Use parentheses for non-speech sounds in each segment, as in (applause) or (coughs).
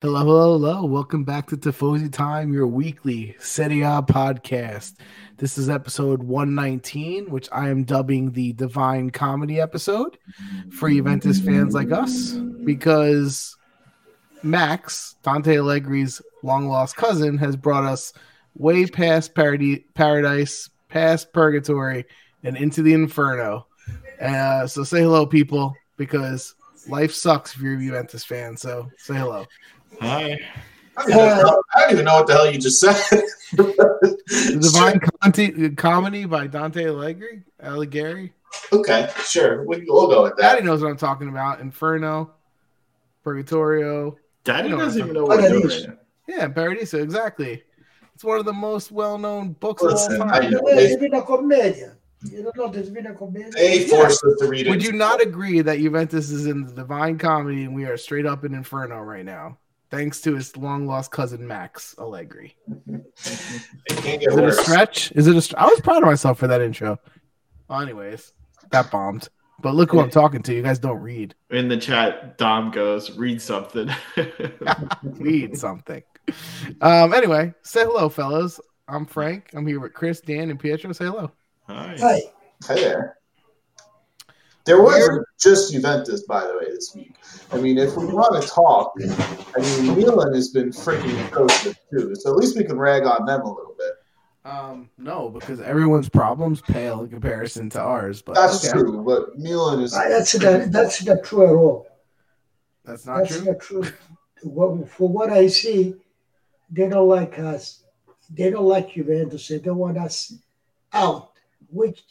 Hello, hello, hello. Welcome back to Tifosi Time, your weekly Serie A podcast. This is episode 119, which I am dubbing the Divine Comedy episode for Juventus fans like us, because Max, Dante Allegri's long lost cousin, has brought us way past paradi- paradise, past purgatory, and into the inferno. Uh, so say hello, people, because life sucks if you're a Juventus fan. So say hello. Hi. I don't, even know, I don't even know what the hell you just said. Divine Conti- Comedy by Dante Allegri, Alighieri. okay, sure. We, we'll go with Daddy knows what I'm talking about. Inferno, Purgatorio. Daddy doesn't even know what Daddy we're is- doing. Yeah, Paradiso, exactly. It's one of the most well-known books of all I- time. Yeah, they- Divina Commedia. You don't know the Divina Commedia? They forced us to read it. Would you not agree that Juventus is in the Divine Comedy and we are straight up in Inferno right now, thanks to his long-lost cousin Max Allegri? It can't get Is it a stretch? Is it a? Str- I was proud of myself for that intro. Well, anyways, that bombed. But look who I'm talking to. You guys don't read. In the chat, Dom goes, read something. (laughs) read something. Um. Anyway, say hello, fellas. I'm Frank. I'm here with Chris, Dan, and Pietro. Say hello. Hi. Hi. Hey there. There wasn't just Juventus, by the way, this week. I mean, if we want to talk, I mean, Milan has been freaking atrocious too. So at least we can rag on them a little bit. Um. No, because everyone's problems pale in comparison to ours. But That's okay. true, but Milan is. Ah, That's not, that's not true at all. That's not that's true. not true. What, for what I see, they don't like us. They don't like Juventus. They don't want us out. Which,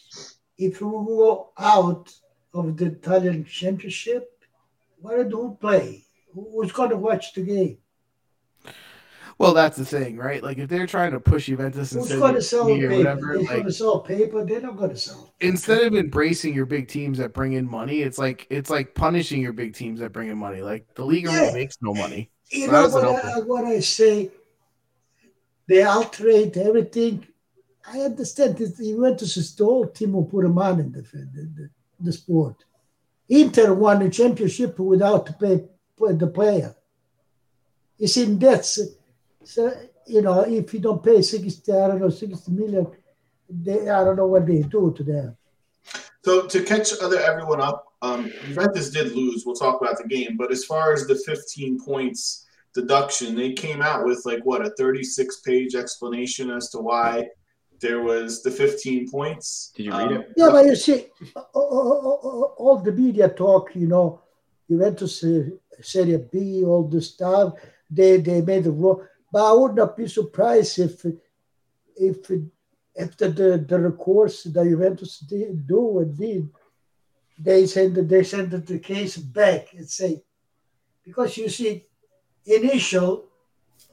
if we go out of the Italian Championship, what do we play? Who's going to watch the game? Well, that's the thing, right? Like if they're trying to push Juventus Who's going to sell paper? whatever, They're like going to sell paper. They're not going to sell. instead of embracing your big teams that bring in money, it's like it's like punishing your big teams that bring in money. Like the league Yeah. makes no money. You So know what I, what I say? They alterate everything. I understand that Juventus is the whole team who put a man in the, the, the, sport. Inter won the championship without pay, pay the player. You in debts. so you know if you don't pay sixty, I don't know, sixty million, they I don't know what they do to them. So to catch other everyone up, um, Juventus did lose. We'll talk about the game, but as far as the 15 points deduction, they came out with like what a 36 page explanation as to why there was the 15 points. Did you read Um, it? Yeah, but you see, all, all- all- all the media talk, you know, Juventus uh, Serie B, all the stuff, they they made the wrong. But I would not be surprised if if after the the recourse that Juventus did do and did, they send they send the case back and say, because you see, initial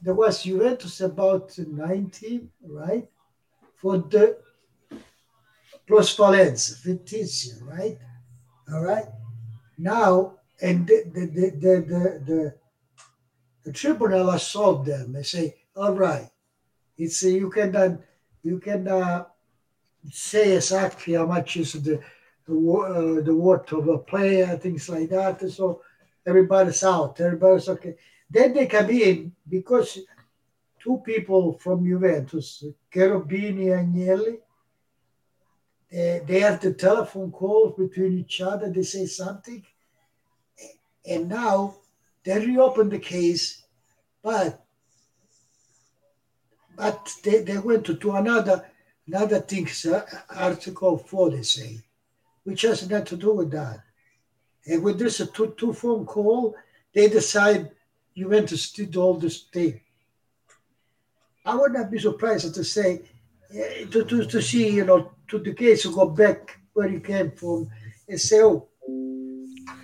there was Juventus about 19, right, for the plusvalenza, fictitia, right? All right. Now, and the the the the, the, the, the tribunal solved them. They say, all right, it's uh, you can uh, you can uh, say exactly how much is the the, uh, the worth of a player, things like that. So everybody's out, everybody's okay. Then they come in because two people from Juventus, Cherubini and Agnelli, uh, they have the telephone calls between each other. They say something, and now they reopen the case, but but they, they went to, to another another things uh, article four they say, which has nothing to do with that. And with this a two two phone call, they decide Juventus did all this thing. I would not be surprised to say eh, to, to, to see, you know, to the case to go back where he came from and say, oh,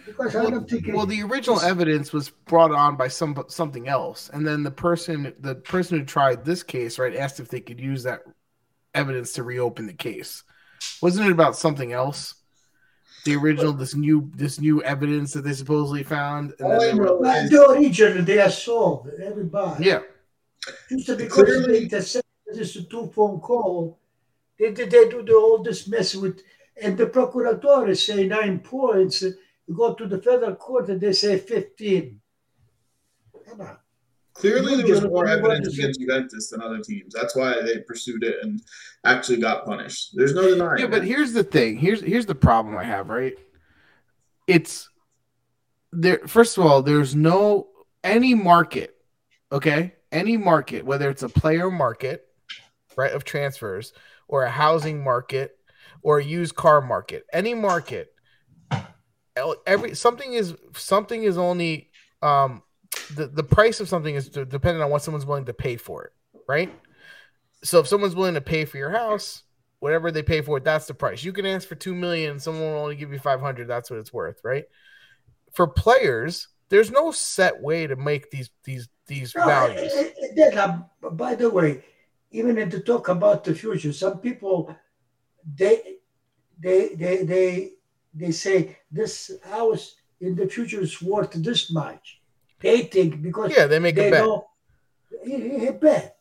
because I Well, don't think. well, the original evidence was brought on by some something else, and then the person the person who tried this case, right, asked if they could use that evidence to reopen the case. Wasn't it about something else? The original, this new this new evidence that they supposedly found, and then I they were, know But is- the origin they are solved, everybody. yeah, Just because Clearly- they, they this is a two phone call, they, they, they do the, all this mess with, and the procuratore say nine points. You go to the federal court and they say 15. Come on. Clearly, there was more evidence against Juventus than other teams. That's why they pursued it and actually got punished. There's no denying. Yeah, but that. here's the thing. Here's here's the problem I have, right? It's there first of all, there's no any market, okay? Any market, whether it's a player market, right, of transfers, or a housing market, or a used car market, any market, every something is something is only um the, the price of something is de- dependent on what someone's willing to pay for it, right? So if someone's willing to pay for your house, whatever they pay for it, that's the price. You can ask for two million, someone will only give you five hundred. That's what it's worth, right? For players, there's no set way to make these these these No, values. then, uh, by the way, even if to talk about the future, some people they they they they they say this house in the future is worth this much. They think because Yeah, they make they a bet. know a bet.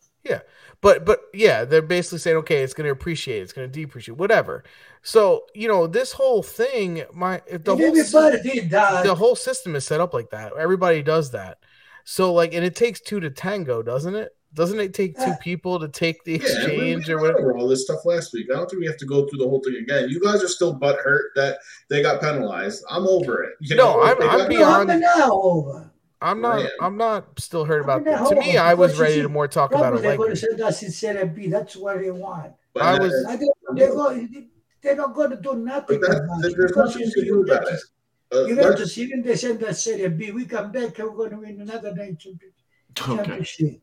But but yeah, they're basically saying, okay, it's going to appreciate, it's going to depreciate, whatever. So you know, this whole thing, my the And whole sy- everybody did that. the whole system is set up like that. Everybody does that. So like, and it takes two to tango, doesn't it? Doesn't it take two uh, people to take the Yeah, and we exchange or whatever? all this stuff last week. I don't think we have to go through the whole thing again. You guys are still butthurt that they got penalized. I'm over it. You No, I'm- I'm got- beyond- I'm now over. I'm not. Man. I'm not still hurt about I that. To me, on, I was ready to more talk about Probably they're going to send us in Serie B. That's what they want. but I was- I don't, they're, going, they're not going to do nothing. But that- much there's nothing you you see can do about Juventus- uh, Juventus, even they send us Serie B, we come back and we're going to win another night champion- Okay. championship.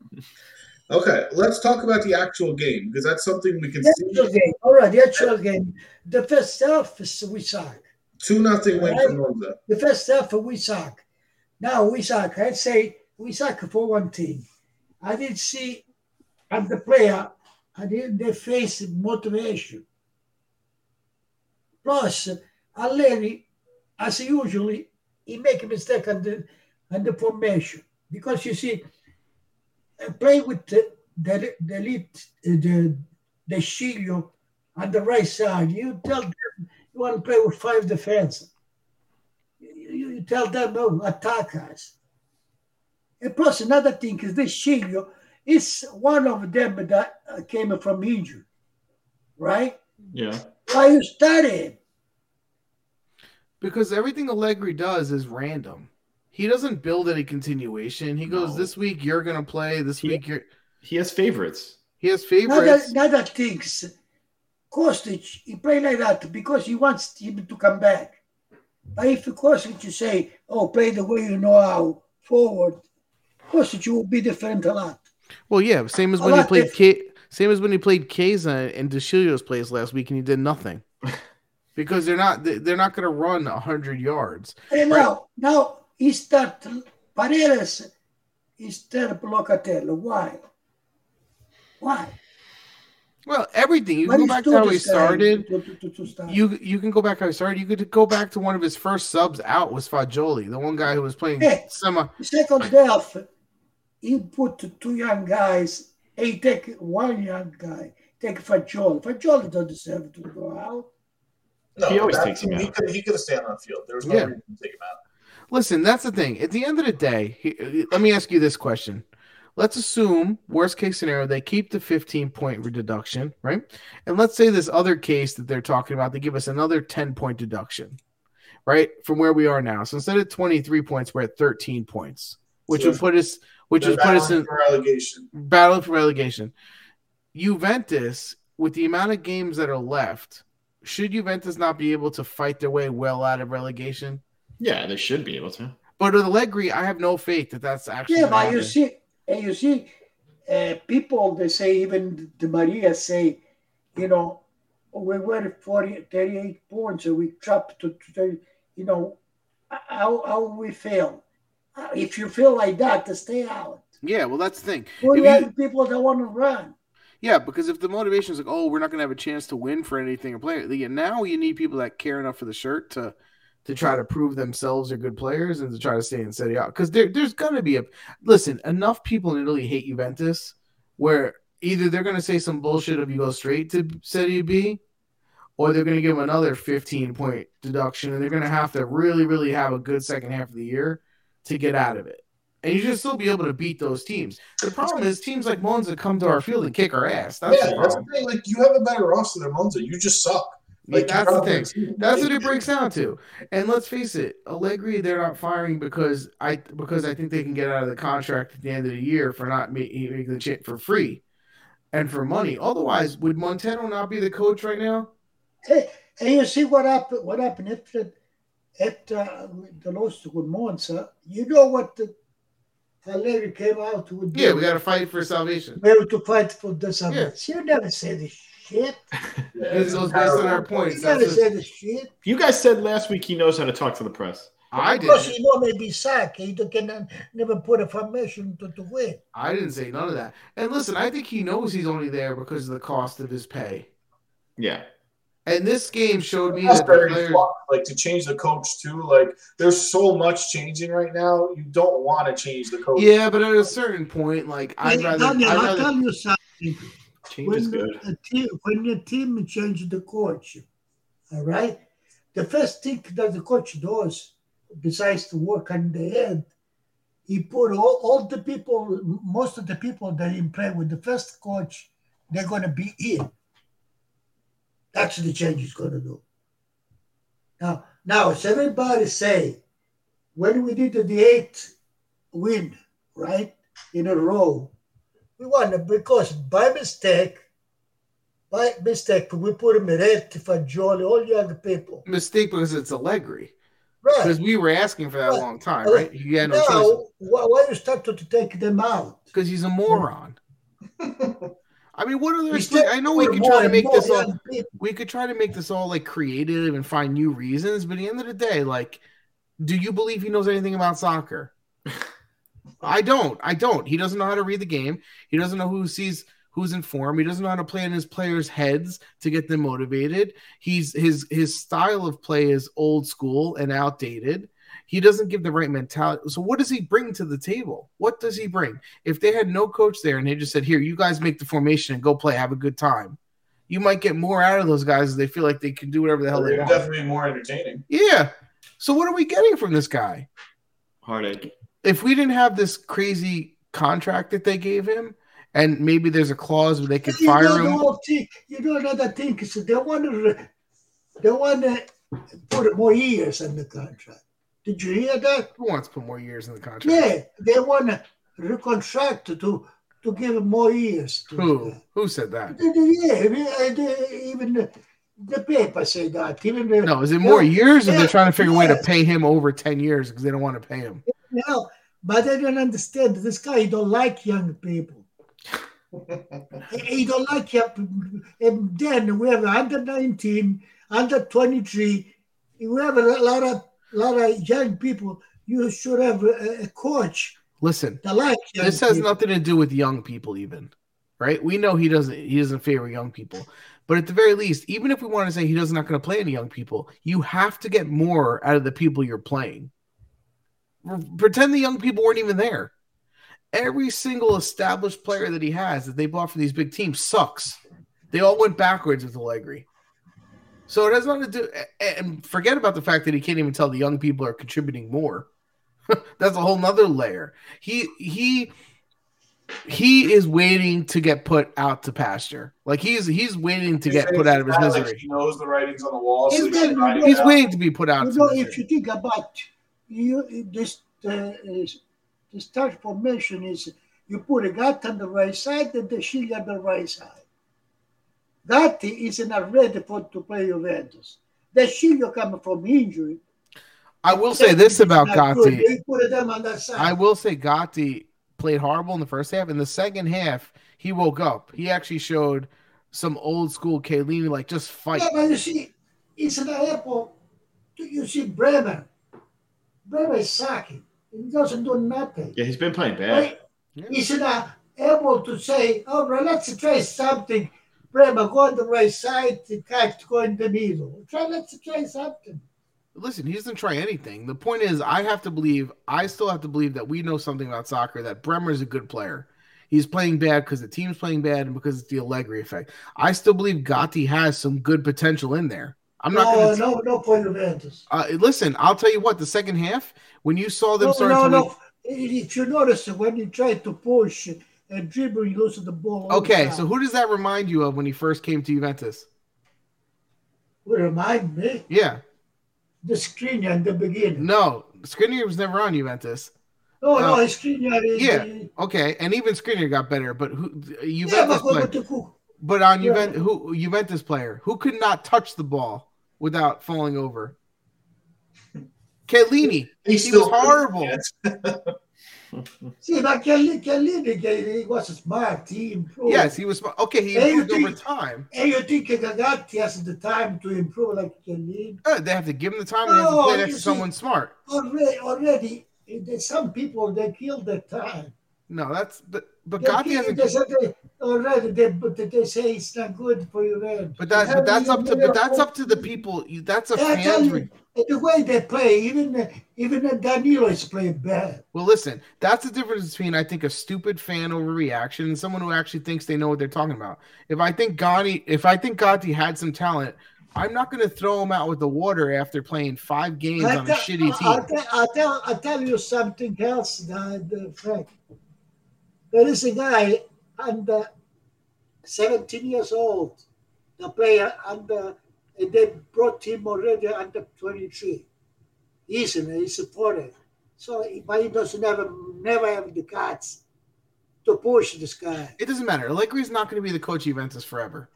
okay, let's talk about the actual game because that's something we can The see. actual game, all right, the actual game. The first half, is we suck. Two nothing win Right. for Monza. The first half, we suck. Now we suck. I'd say we suck for one thing. I didn't see, as the player, I didn't they face motivation. Plus, Allegri, as usually, he make a mistake on the on the formation because you see, uh, play with the the the lead, uh, the De Sciglio on the right side. You tell them you want to play with five defense. You, you- tell them no attack us. And plus another thing is this Shilio is one of them that uh, came from injury, right? Yeah. Why you studying? Because everything Allegri does is random. He doesn't build any continuation. He goes, No. "This week you're gonna play. This He- week you're." He has favorites. He has Another, favorites. another things, Kostic, he play like that because he wants him to come back. But if Kostic you say, oh, play the way you know how, forward, Kostic will be different a lot. Well, yeah, same as A when he played. K- same as when he played Chiesa in De Sciglio's place last week, and he did nothing. (laughs) because they're not they- they're not going to run hundred yards. Eh, and now, now he start Paredes, he start Locatelli. Why? Why? Well, everything you can go back to how he started. to- to- to- to start? You you can go back how he started. You could go back to one of his first subs out was Fagioli, the one guy who was playing Hey. semi. Second half, he put two young guys. He take one young guy, take Fagioli. Fagioli don't deserve to go out. No, He always takes him he out. Could, he could have stayed on the field. There was no Yeah. reason to take him out. Listen, that's the thing. At the end of the day, he, let me ask you this question. Let's assume worst case scenario they keep the 15 point deduction, right? And let's say this other case that they're talking about, they give us another 10 point deduction, right? From where we are now. So instead of 23 points, we're at 13 points, which So would put us which would put us in for relegation. battle for relegation. Juventus, with the amount of games that are left, should Juventus not be able to fight their way well out of relegation? Yeah, they should be able to. But with Allegri, I have no faith that that's actually. Yeah, gonna but you see, and you see, uh, people they say even the Maria say, you know, we were at 40, 38 points, and we dropped to, to 30, you know, how how we fail. Uh, If you feel like that, to stay out. Yeah, well, that's the thing. Well, If you you- have people that want to run. Yeah, because if the motivation is like, oh, we're not going to have a chance to win for anything or play, yeah, now you need people that care enough for the shirt to to try to prove themselves are good players and to try to stay in Serie A. Because there, there's going to be a listen. Enough people in Italy hate Juventus, where either they're going to say some bullshit if you go straight to Serie B, or they're going to give them another 15 point deduction, and they're going to have to really, really have a good second half of the year to get out of it. And you should still be able to beat those teams. The problem is teams like Monza come to our field and kick our ass. That's yeah, the that's the thing. Like you have a better roster than Monza. You just suck. Like that's the thing. not a team. That's what it breaks down to. And let's face it, Allegri they're not firing because I because I think they can get out of the contract at the end of the year for not making the chip for free and for money. Otherwise, would Montano not be the coach right now? Hey, and you see what happened? What happened after after the loss to Monza? You know what the Allegri came out with? Yeah, we got to fight for salvation. We have to fight for the salvation. You never say the shit. (laughs) This goes based on our points. You never just- say the shit. You guys said last week he knows how to talk to the press. I Because didn't. you know maybe sack. You can uh, never put a formation to, to win. I didn't say none of that. And listen, I think he knows he's only there because of the cost of his pay. Yeah. And this game showed me That's that the players. fun. Like to change the coach too. Like there's so much changing right now. You don't want to change the coach. Yeah, but at a certain point, like I'd Hey, rather. Daniel, I'd I'll rather tell you something. Change when is good. A team, when the team changes the coach, all right, the first thing that the coach does, besides to work on the head, he put all, all the people, most of the people that he play with the first coach, they're going to be in. That's the change he's going to do. Now, now, as everybody say, when we did the eighth win, right, in a row, we won because by mistake, by mistake, we put him in red for Jolly, all young people. mistake because it's Allegri. Right. Because we were asking for that a Right. long time, right? He had no choice. why, why you start to, to take them out? Because he's a moron. (laughs) I mean, what other? We expla- I know we could try to make this all. We could try to make this all like creative and find new reasons, but at the end of the day, like, do you believe he knows anything about soccer? (laughs) I don't. I don't. He doesn't know how to read the game. He doesn't know who sees who's in form. He doesn't know how to play in his players' heads to get them motivated. He's his his style of play is old school and outdated. He doesn't give the right mentality. So what does he bring to the table? What does he bring? If they had no coach there and they just said, "Here, you guys make the formation and go play, have a good time," you might get more out of those guys as they feel like they can do whatever the hell they It'd want. definitely more entertaining. Yeah. So what are we getting from this guy? Heartache. If we didn't have this crazy contract that they gave him, and maybe there's a clause where they could You know, fire the him. whole thing, you know another thing is they want to they want to put more years in the contract. Did you hear that? Who wants to put more years in the contract? Yeah, they want to recontract to to give more years. To Who? Who said that? Yeah, even the, the paper said that. Even the, No, is it more years or they're trying to figure a way to pay him over 10 years because they don't want to pay him? No, but I don't understand. This guy he don't like young people. (laughs) He don't like young And then we have under 19, under 23. We have a lot of lot of young people. You should have a, a coach Listen, like this has people. nothing to do with young people even. Right? We know he doesn't he doesn't favor young people. But at the very least, even if we want to say he does not going to play any young people, you have to get more out of the people you're playing. Pretend the young people weren't even there. Every single established player that he has that they bought for these big teams sucks. They all went backwards with Allegri. So it has nothing to do and forget about the fact that he can't even tell the young people are contributing more. (laughs) That's a whole nother layer. He he he is waiting to get put out to pasture. Like he's he's waiting to get put out of his It's not like misery. he knows the writings on the wall. He's so been- should He's waiting to be put out. You to know, misery. if you think about you, this uh, is the formation is you put a Gatti on the right side and the shield on the right side. Gatti is not ready for to play Juventus. The Shili coming from injury. I will say this about Not good. Gatti. They put them on that side. I will say Gatti played horrible in the first half. In the second half, he woke up. He actually showed some old school Chiellini, like just fight. Yeah, but you see, it's an apple. To you see Bremer. Bremer is sucking. He doesn't do nothing. Yeah, he's been playing bad. Right? He's not able to say, oh, all right, let's try something. Bremer, go on the right side, the cat go in the middle. Try, let's try something. Listen, he doesn't try anything. The point is, I have to believe, I still have to believe that we know something about soccer, that Bremer is a good player. He's playing bad because the team's playing bad and because it's the Allegri effect. I still believe Gatti has some good potential in there. I'm not going to. no, no for Juventus. Uh, listen, I'll tell you what. The second half, when you saw them No, start no, to no. If you notice, when you try to push and dribble, you lose the ball. all the Okay, so who does that remind you of when he first came to Juventus? Will remind me Yeah, the Skriniar in the beginning. no, Skriniar was never on Juventus. No, Uh, no, Skriniar is yeah, the- Okay, and even Skriniar got better, but who yeah, Juventus but, player, but, but who? but on yeah. Juventus, who Juventus player who could not touch the ball without falling over? (laughs) Chiellini. He He was horrible. (laughs) See, Chiellini, Chiellini, he was smart. He improved. Yes, he was. Okay, he improved over time. And you think Gagatti has the time to improve like Chiellini? Uh, they have to give him the time. and They have to No, play next someone smart. Already, already, some people they kill their time. No, that's but but They Gatti hasn't. they, Oh, already, they, but they say it's not good for your head. But that but that's up to but that's up to the people. That's a Yeah, I re- the way they play, even even Danilo is playing bad. Well, listen, that's the difference between I think a stupid fan overreaction and someone who actually thinks they know what they're talking about. If I think Gatti, if I think Gatti had some talent, I'm not going to throw him out with the water after playing five games I on a shitty I, team. tell, I, tell, I tell you something else, Frank. There is a guy under 17 years old, the player under, and they brought him already under 23. He's a, he's a foreigner. So, but he doesn't never, never have the guts to push this guy. It doesn't matter. Allegri's not going to be the coach of Juventus forever.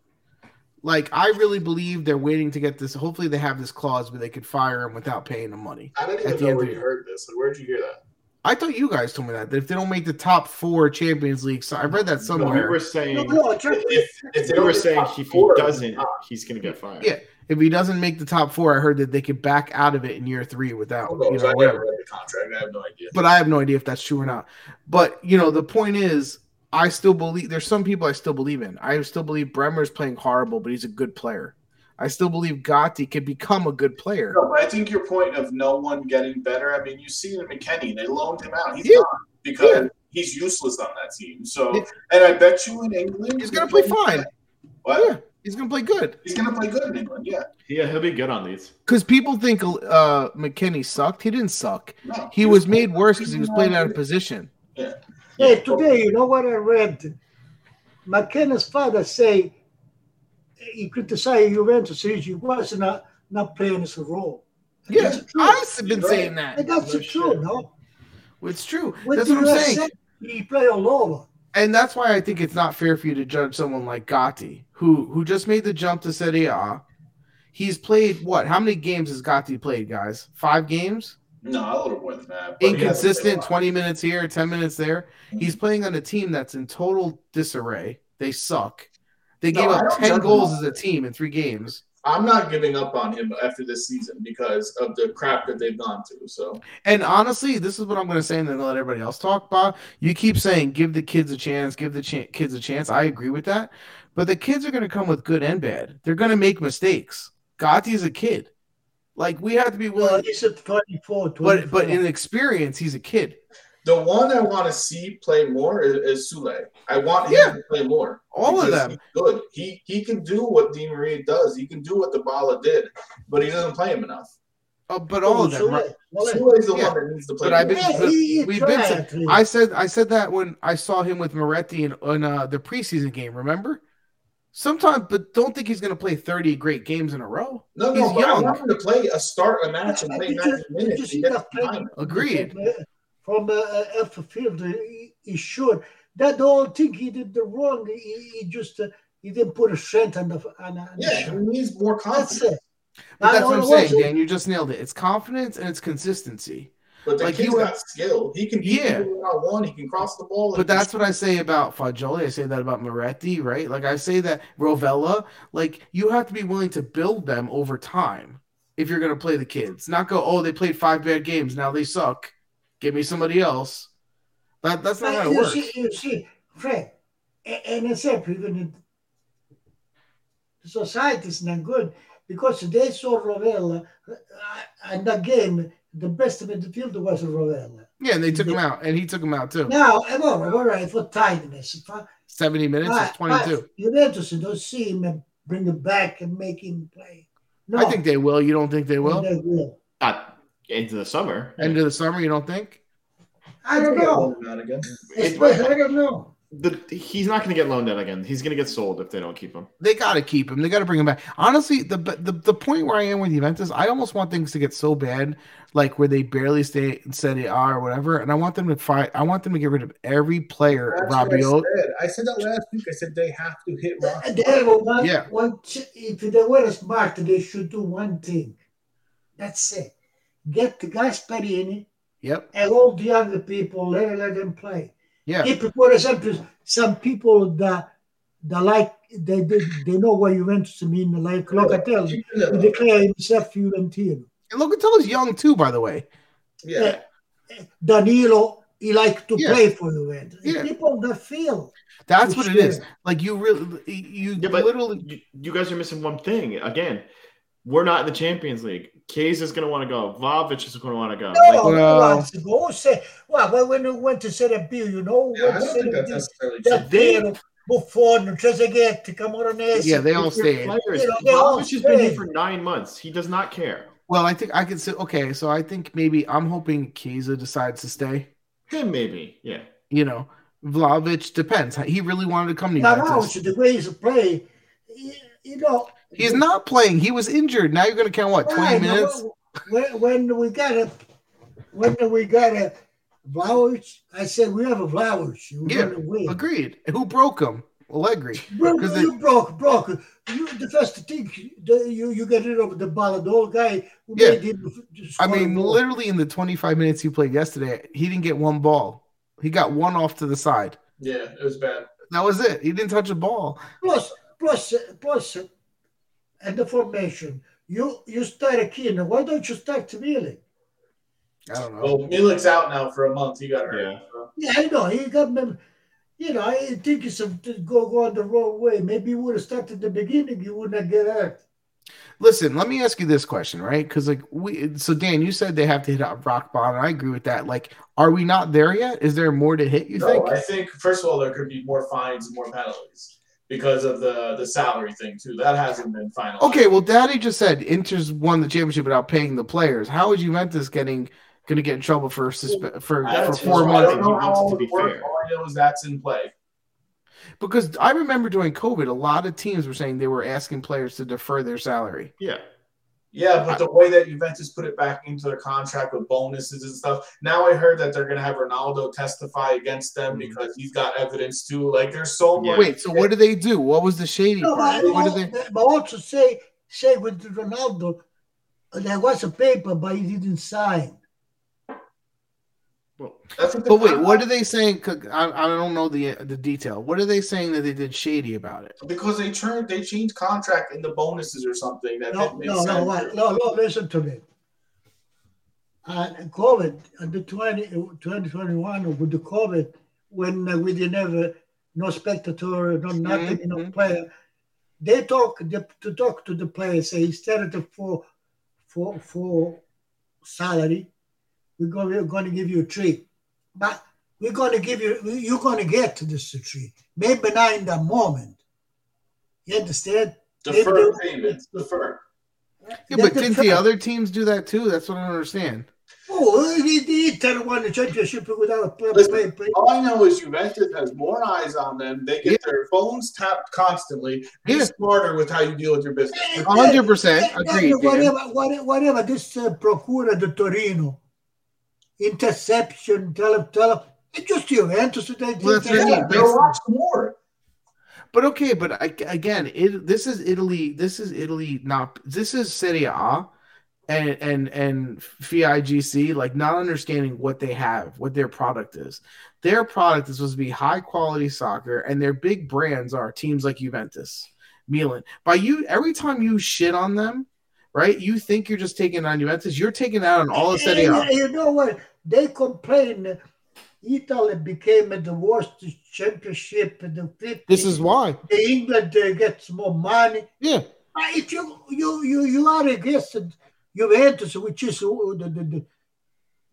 Like I really believe they're waiting to get this. Hopefully, they have this clause where they could fire him without paying him money. I didn't At even the know where you heard this. Like, where'd you hear that? I thought you guys told me that, that if they don't make the top four Champions League, so I read that somewhere. we somewhere. were saying No, no, If, if they were saying if he four, doesn't, he's gonna get fired. Yeah. if he doesn't make the top four, I heard that they could back out of it in year three without, who you know, I whatever. never read the contract. I have no idea. But I have no idea if that's true or not. But you know, the point is, I still believe there's some people I still believe in. I still believe Bremer's playing horrible, but he's a good player. I still believe Gatti could become a good player. No, but I think your point of no one getting better. I mean, you see it in McKennie. They loaned him out. He's Yeah. gone because Yeah. he's useless on that team. So, Yeah. and I bet you in England, He's gonna play fine. What? Yeah, he's gonna play good. He's gonna play good in England. Yeah. Yeah, he'll be good on these. Because people think uh, McKennie sucked. He didn't suck. No, He was made worse because he was playing out of position. Yeah. Hey, today, you know what I read? McKennie's father say he criticized Juventus. He was not not playing his role. And Yeah. I've been Right. saying that. And that's No true, shit. no? It's true. With That's what I'm saying. USA, He play all over. And that's why I think it's not fair for you to judge someone like Gatti, who who just made the jump to Serie A. He's played what? How many games has Gatti played, guys? Five games? No, a little more than that. but he hasn't played a Inconsistent, 20 minutes here, 10 minutes there. He's mm-hmm. playing on a team that's in total disarray. They suck. They No, gave up 10 goals as a team in three games. I'm not giving up on him after this season because of the crap that they've gone through. So And honestly, this is what I'm going to say, and then let everybody else talk. Bob, you keep saying give the kids a chance, give the ch- kids a chance. I agree with that, but the kids are going to come with good and bad. They're going to make mistakes. Gatti's a kid. Like we have to be Well, willing, he's at 24, 24. but but in experience, he's a kid. The one I want to see play more is, is Soulé. I want him Yeah. to play more. All of them. he's good. He he can do what Di Maria does. He can do what Dybala did, but he doesn't play him enough. Oh, but all of them. Soulé, right? Soulé. Soulé is the Yeah. one that needs to play. But I've been- Yeah, he, he we've been tried. I said I said that when I saw him with Miretti in, in uh, the preseason game. Remember? Sometimes, but don't think he's going to play 30 great games in a row. no, no, he's but I young. want him to play a start a match and play 90 minutes you and see get that the time. Agreed. From, uh, from uh, Field, he, he should. That the whole thing he did the wrong. He, he just uh, he didn't put a strength on the on, the- on Yeah, shot. he needs more confidence. But that's what I'm saying, Dan. You just nailed it. It's confidence and it's consistency. But the Like, kid's you- got skill. He can beat Yeah. people one on one. He can cross the ball. But that's what I say about Fagioli. I say that about Miretti, right? Like I say that Rovella. Like you have to be willing to build them over time if you're going to play the kids. Not go, oh, they played five bad games, now they suck. Give me somebody else. That that's not how it you works. see, you see, Fred, a- and it's even the society is not good because they saw Rovella, uh, and again, the best midfielder was Rovella. Yeah, and they took him out, and he took him out too. Now, eh, all right, all right, for tidiness. Fi- Seventy minutes is fi- twenty-two. fi- Juventus don't see him and bring him back and make him play. No, I think they will. You don't think they will? They will. Not into the summer. End of the summer, you don't think? I don't know. Now and again. I don't know. The, he's not going to get loaned out again. He's going to get sold if they don't keep him. They got to keep him. They got to bring him back. Honestly, the, the the point where I am with Juventus, I almost want things to get so bad, like where they barely stay in Serie A or whatever, and I want them to fight. I want them to get rid of every player. That's what I said. I said that last week. I said they have to hit rock. They have one, Yeah. one, if they were smart, they should do one thing. That's it. Get the Gasparini Yep. and all the other people, let, let them play. Yeah. If, for example, some people that that like they they, they know what Juventus mean, like Locatelli, yeah. he declare himself Juventino. And Locatello's young too, by the way. Yeah. Eh, eh, Danilo, he like to Yeah. play for Juventus. Yeah. People that feel. That's For what it is. Like you really, you Yeah, but literally. you, you guys are missing one thing. Again, we're not in the Champions League. Kays is going to want to go. Vlahovic is going to want to go. No, Like, Well- once ago, say, well, when we went to Serie B, you know, Yeah, I when don't think Serie that's B, necessarily true. Del Piero, Buffon, Trezeguet, Camoranesi. Yeah, they all your stayed. players. You know, they all Vlahovic has been here for nine months. He does not care. Well, I think I could say okay. So I think maybe I'm hoping Chiesa decides to stay. Him, maybe. Yeah. You know, Vlahovic depends. He really wanted to come to Now, Juventus. now, the way he's play, you, you know. He's not playing. He was injured. Now you're going to count what 20 Right, minutes? When, when we got a, when we got a Vlahovic, I said we have a Vlahovic. We're Yeah, gonna win. Agreed. Who broke him? Allegri. (laughs) Bro, 'Cause you broke, broke. You the first thing the, you you get rid of the ball, the old guy who Yeah. made him. I mean, goal. literally in the 25 minutes he played yesterday, he didn't get one ball. He got one off to the side. Yeah, it was bad. That was it. He didn't touch a ball. plus plus plus, and the formation. You you start a kid. Why don't you start Milik? I don't know. Well, Milik's out now for a month. He got hurt. Yeah. so. Yeah, I know. He got me. You know, I think it's a, to go go the wrong way. Maybe you would have started at the beginning. You would not get hurt. Listen, let me ask you this question, right? Because like we, so Dan, you said they have to hit a rock bottom. I agree with that. Like, are we not there yet? Is there more to hit? You No, think? I think first of all there could be more fines and more penalties because of the the salary thing too. That hasn't been finalized. Okay, well, Daddy just said Inter's won the championship without paying the players. How is Juventus getting going to get in trouble for suspe- for I for don't, four I months? don't know how wants it to be fair. All I know is that's in play. Because I remember during COVID, a lot of teams were saying they were asking players to defer their salary. Yeah. Yeah, but the way that Juventus put it back into their contract with bonuses and stuff. Now I heard that they're gonna have Ronaldo testify against them Mhm. because he's got evidence too. Like there's so Yeah. much. Wait, so what did they do? What was the shady No, part? but, What did they? but also say say with Ronaldo, there was a paper, but he didn't sign. Well, That's what But wait, I'm- what are they saying? I, I don't know the the detail. What are they saying that they did shady about it? Because they turned they changed contract in the bonuses or something that No, no, no, what? no, no, listen to me. Uh, COVID, uh, the 20, 2021 with the COVID, when uh, we didn't have uh, no spectator, no nothing, no Mhm. player, they talk they, to talk to the players. Say instead of for for for salary, we're going we're going to give you a tree, but we're going to give you you're going to get to this tree. Maybe not in that moment. You understand? Deferred They- payments, defer. Yeah, but They- didn't the other teams do that too? That's what I don't understand. Oh, the, the Inter won the championship without play, Listen, play, play. All I know is Juventus has more eyes on them. They get their phones tapped constantly. Be Yeah. smarter with how you deal with your business. A hundred percent Then- then agreed. Whatever, whatever, whatever this uh, Procura de Torino, interception, tell him, it's just Juventus. Well, that's they- what I Yeah, mean. they'll watch more. But okay, but I, again, it this is Italy. This is Italy. Not this is Serie A, and and and FIGC. Like not understanding what they have, what their product is. Their product is supposed to be high quality soccer, and their big brands are teams like Juventus, Milan. By you, every time you shit on them, right? You think you're just taking on Juventus. You're taking out on all of Serie A. You know what? They complain. Italy became the worst championship in the 50s. This is why. The England uh, gets more money. Yeah. Uh, If you you you you are against Juventus, which is uh, the the the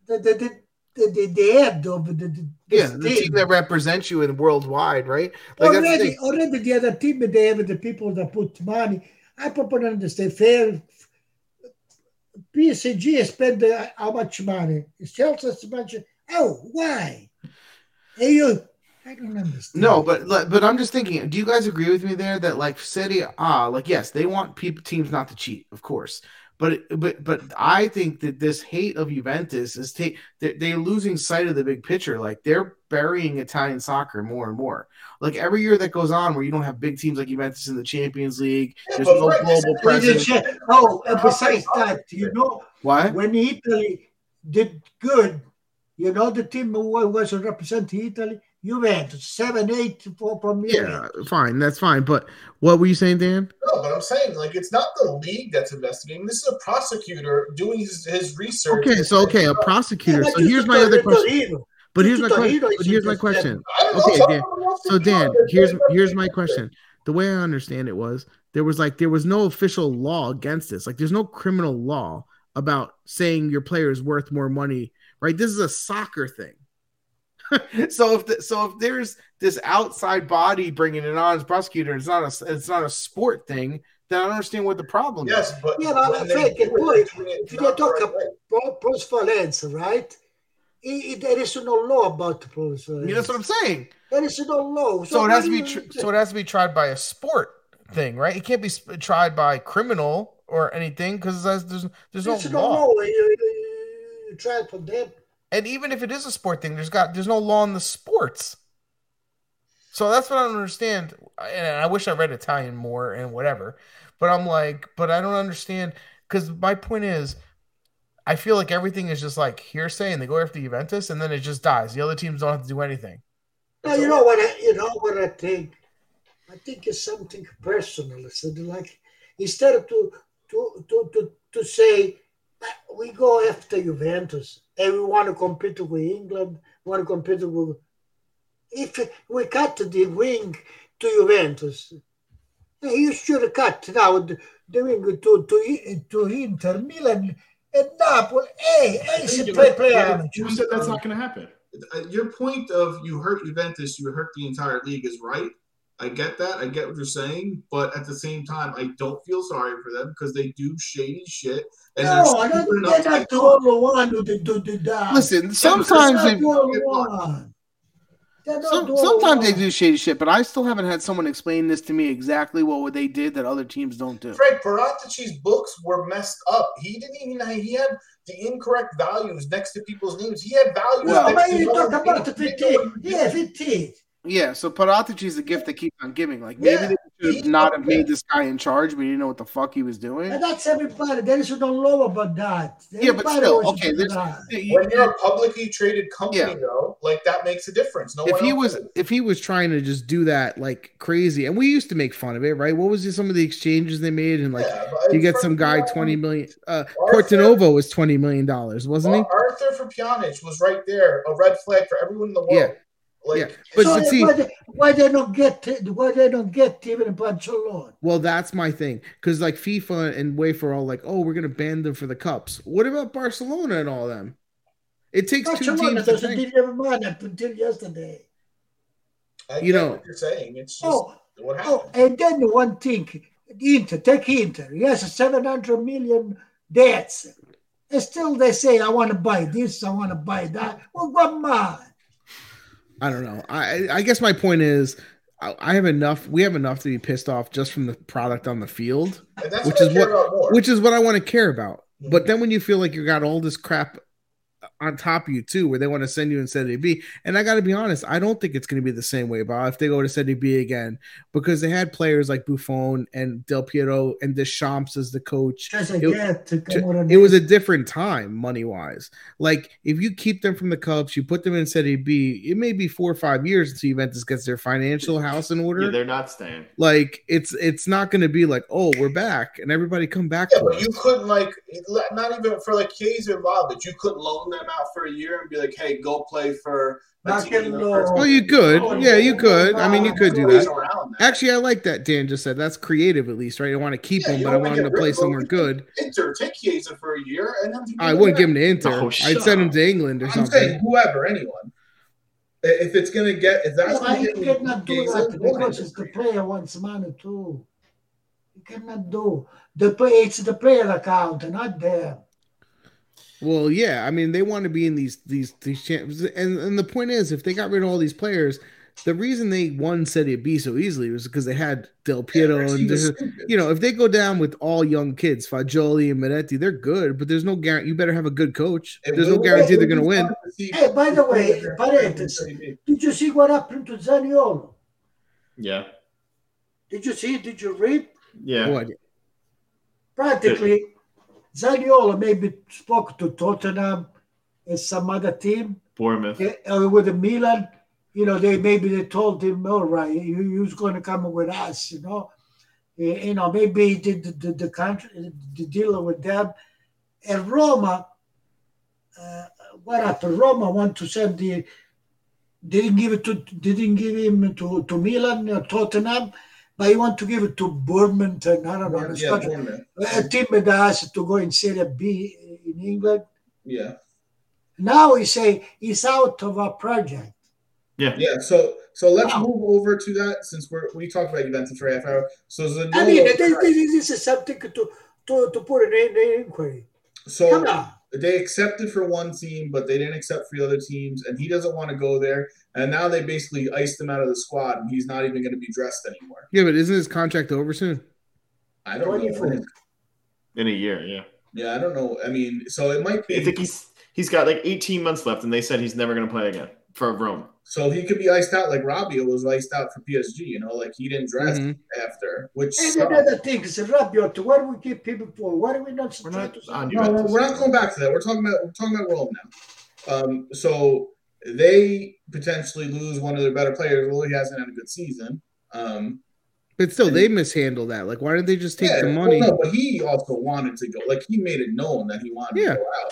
the, the, the, the, the head of the, the Yeah, the team that represents you in worldwide, right? Like the already thing. already the other team they have the people that put money. I don't understand fair. PSG spend uh, how much money? Chelsea so much. Oh, why? Hey, you. I don't understand. No, but but I'm just thinking. Do you guys agree with me there that like Serie A, like yes, they want people teams not to cheat, of course. But but but I think that this hate of Juventus is take they're, they're losing sight of the big picture. Like they're burying Italian soccer more and more. Like every year that goes on, where you don't have big teams like Juventus in the Champions League, Yeah, there's no Frank, global presence. Oh, and besides that, you know, why when Italy did good, you know, the team who was representing Italy, Juventus, seven, eight for from Yeah, fine, that's fine. But what were you saying, Dan? No, but I'm saying like it's not the league that's investigating. This is a prosecutor doing his, his research. Okay, so okay, a prosecutor. Yeah, So here's my other question. But here's my question. But here's my question. I don't know, Okay, Dan. So Dan, here's here's my question. The way I understand it was there was like there was no official law against this. Like there's no criminal law about saying your player is worth more money, right? This is a soccer thing. (laughs) so if the, so if there's this outside body bringing it on as prosecutor, it's not a it's not a sport thing. Then I don't understand what the problem is. Yes, but Yeah, but when they Frank, do it it, would- they're doing it if you not talk right about- way. Pro- Prosvalenza, right? I- I- there is no law about the prosvalenza. Yeah, that's what I'm saying. There is no law. So it has to be tr- so it has to be tried by a sport thing, right? It can't be sp- tried by criminal or anything because there's there's, there's no There's no law. law. You, you, you try for them. And even if it is a sport thing, there's got there's no law in the sports. So that's what I don't understand. And I wish I read Italian more and whatever. But I'm like, but I don't understand because my point is, I feel like everything is just like hearsay, and they go after Juventus, and then it just dies. The other teams don't have to do anything. No, you know what? I, you know what I think. I think it's something personal. It's like instead of to to to to, to say "Ah, we go after Juventus and we want to compete with England, we want to compete with. If we cut the wing to Juventus, you should cut now the, the wing to to to Inter, Milan, and Napoli. Hey, hey, si play play Who said that's not going to happen? Uh, Your point of you hurt Juventus, you hurt the entire league is right. I get that. I get what you're saying, but at the same time, I don't feel sorry for them because they do shady shit. And No, I don't, stupid they're enough to get the one who do, do, do that. Listen, sometimes they the only oh one. They're not Some, oh sometimes they do shady shit, but I still haven't had someone explain this to me exactly what they did that other teams don't do. Frank Paratici's books were messed up. He didn't even he had the incorrect values next to people's names. He had values. Well- No, next but to you talk about the names. He didn't 15. Yeah, 15. Yeah, so Paratici is the gift that keeps on giving. Like maybe Yeah, they should not have made this guy in charge, but he didn't know what the fuck he was doing. And that's everybody. There is no law about that. Yeah, but still, okay. do When you're a publicly traded company, Yeah. though, like that makes a difference. No if one he was does. if he was trying to just do that like crazy, and we used to make fun of it, right? What was it, some of the exchanges they made, and like Yeah, you get some guy twenty million. Uh, Arthur- Portanova was twenty million dollars, wasn't he? Arthur for Pjanic was right there, a red flag for everyone in the world. Yeah. Like, Yeah, but so but see, why, they, why they don't get why they don't get even Barcelona? Well, that's my thing because like FIFA and UEFA are all like, "Oh, we're gonna ban them for the cups." What about Barcelona and all them? It takes two Barcelona teams to doesn't think. never mind up until yesterday. I You know- what you're saying. It's just Oh, what oh, happened. oh, and then one thing, Inter, take Inter. He has a 700 million debts. And still they say, I want to buy this, I want to buy that. Well, come on. I don't know. I I guess my point is, I have enough. We have enough to be pissed off just from the product on the field, which what is what- which is what I want to care about. Mhm. But then when you feel like you got all this crap on top of you too, where they want to send you in Serie B, and I got to be honest, I don't think it's going to be the same way. But if they go to Serie B again, because they had players like Buffon and Del Piero and Deschamps as the coach, Just It- again, to to- come on it was a different time money wise. Like if you keep them from the Cubs, you put them in Serie B, it may be four or five years until Juventus gets their financial house in order. Yeah, they're not staying. like it's it's not going to be like oh we're back and everybody come back Yeah, to but us. you couldn't like not even for like K's or but you couldn't loan them out for a year and be like, "Hey, go play for." a Back team in in law. the first Oh, you could. league." Yeah, you could. I mean, you could do that. ways around that. Actually, I like that Dan just said. That's creative, at least, right? I want to keep Yeah, him, but I want wanna him to play him. somewhere good. Inter, take Chiesa for a year, and then I wouldn't give him to Inter. Oh, I'd send him to England or I'm something. saying whoever, anyone. If it's gonna get, if that's Why gonna you get cannot do that? go Because ahead. the player wants money too. You cannot do. The play, it's the player account, not them. Well, yeah, I mean they want to be in these these these champs, and and the point is, if they got rid of all these players, the reason they won Serie B so easily was because they had Del Piero Yeah, and he was there's- stupid. you know if they go down with all young kids, Fagioli and Menetti, they're good, but there's no guarantee. You better have a good coach. It There's no guarantee they're going to win. fun to see- Hey, by the way, parenthesis. Did you see what happened to Zaniolo? Yeah. Did you see? Did you read? Yeah. What? Practically, Zaniolo maybe spoke to Tottenham and some other team Bournemouth. uh, with the Milan. You know, they maybe they told him, all right, you you's going to come with us. You know, you know, maybe he did the, the, the country, the deal with them. And Roma, uh, what happened? Roma want to send the didn't give it to didn't give him to to Milan or Tottenham, but he want to give it to Bournemouth and I don't know. Yeah, Scotland. Bournemouth. a team that has to go in Serie B in England. yeah. Now he say he's out of our project. Yeah. Yeah, so so let's Wow. move over to that since we're we talked about Juventus for half hour. So Zaniolo, I mean, this, this, this is something to to, to put in the inquiry. so Come on. They accepted for one team, but they didn't accept for the other teams, and he doesn't want to go there. And now they basically iced him out of the squad, and he's not even going to be dressed anymore. Yeah, but isn't his contract over soon? I don't know. 24. In a year, yeah. Yeah, I don't know. I mean, so it might be. I think he's he's got like 18 months left, and they said he's never going to play again for Rome. So he could be iced out like Rabiot was iced out for PSG. You know, like he didn't dress Mhm. after, which And sucks. another thing is Rabiot. Why do we keep people for? Why do we not We're not to on No, no, we're not going back to that. We're talking about we're talking about Rome now. Um, so they potentially lose one of their better players. Well, he hasn't had a good season. Um, But still, they mishandle that. Like, why didn't they just take yeah, the well, money? no, but he also wanted to go. Like he made it known that he wanted Yeah. to go out.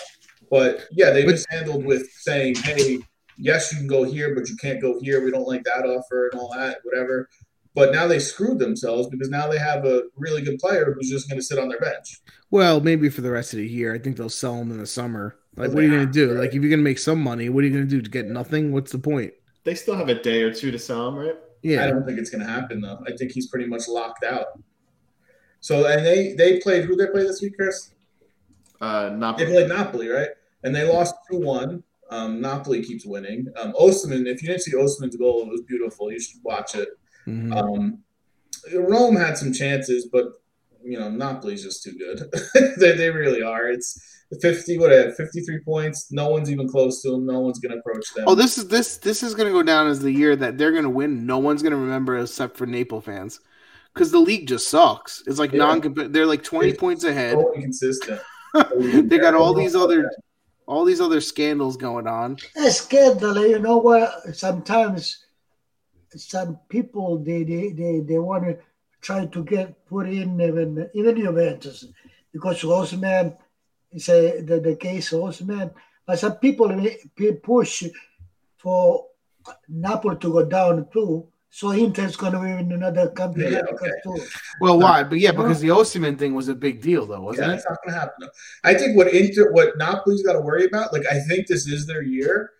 But yeah, they But- mishandled with saying, "Hey, yes, you can go here, but you can't go here. We don't like that offer and all that, whatever." But now they screwed themselves because now they have a really good player who's just going to sit on their bench. Well, maybe for the rest of the year. I think they'll sell him in the summer. Like, what are you going to do? have to, Like, if you're going to make some money, what are you going to do to get nothing? What's the point? They still have a day or two to sell him, right? Yeah. I don't think it's going to happen though. I think he's pretty much locked out. So and they they played who they played this week, Chris? Uh, not They played Napoli, right? And they lost two one. Um, Napoli keeps winning. Um, Osimhen, if you didn't see Osimhen's goal, it was beautiful. You should watch it. Mhm. Um, Rome had some chances, but you know Napoli's just too good. (laughs) they, they really are. It's fifty. What? I have fifty three points. No one's even close to them. No one's going to approach them. Oh, this is this this is going to go down as the year that they're going to win. No one's going to remember except for Naples fans, because the league just sucks. It's like Yeah. non. They're like twenty It's points ahead. so inconsistent. (laughs) they got all these other all these other scandals going on. A scandal. You know what? Sometimes some people they they they, they want to try to get put in even even Juventus because Osimhen is a the, the case Osimhen. But some people push for Napoli to go down too. So Inter's going to win another company Yeah, okay. too. Well, why? But yeah, because the Osimhen thing was a big deal, though, wasn't Yeah, it? it's not going to happen. Though. I think what Inter, what Napoli's got to worry about, like I think this is their year,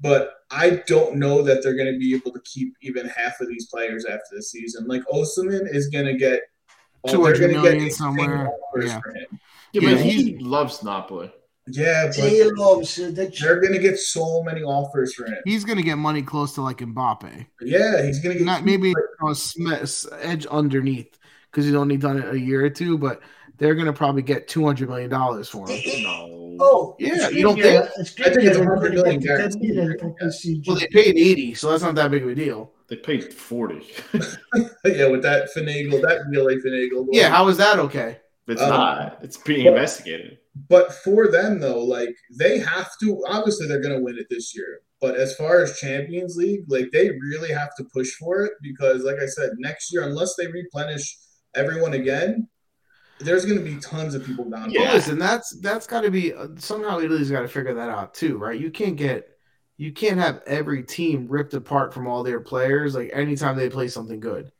but I don't know that they're going to be able to keep even half of these players after the season. Like Osimhen is going to get oh, 200 they're gonna million insane somewhere. offers Yeah. for him. Yeah, Yeah, but he loves Napoli. Yeah, but He loves they're going to get so many offers for him. He's going to get money close to like Mbappe, Yeah, he's going to get not maybe a sm- edge underneath because he's only done it a year or two, but they're going to probably get two hundred million dollars for him. No. Oh, Yeah, you don't Skriniar- I think it's Skriniar 100 get 10 guaranteed. million for Well, they paid eighty, so that's not that big of a deal. They paid 40. (laughs) yeah with that finagle, that deal they finagled. Yeah, how is that okay? It's Um, not. It's being but- investigated. But for them though, like they have to obviously they're gonna win it this year. But as far as Champions League, like they really have to push for it because like I said, next year, unless they replenish everyone again, there's gonna be tons of people down. Yeah. Well, listen, that's that's got to be uh, somehow Italy's got to figure that out too, right? You can't get you can't have every team ripped apart from all their players like anytime they play something good.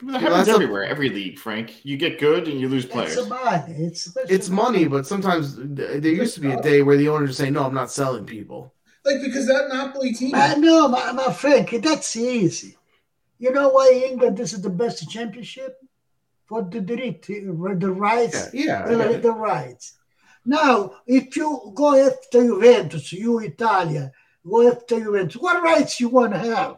That Well, happens a- everywhere, every league, Frank. You get good and you lose players. It's money. It's, It's money, but sometimes there used to be a day where the owners say, "No, I'm not selling people." Like because that Napoli team I know, my, my Frank, that's easy. You know why England this is the best championship? For the the, uh, the rights. Yeah, yeah. Uh, the, the rights. Now, if you go after Juventus, you Italia, go after Juventus, what rights you want to have?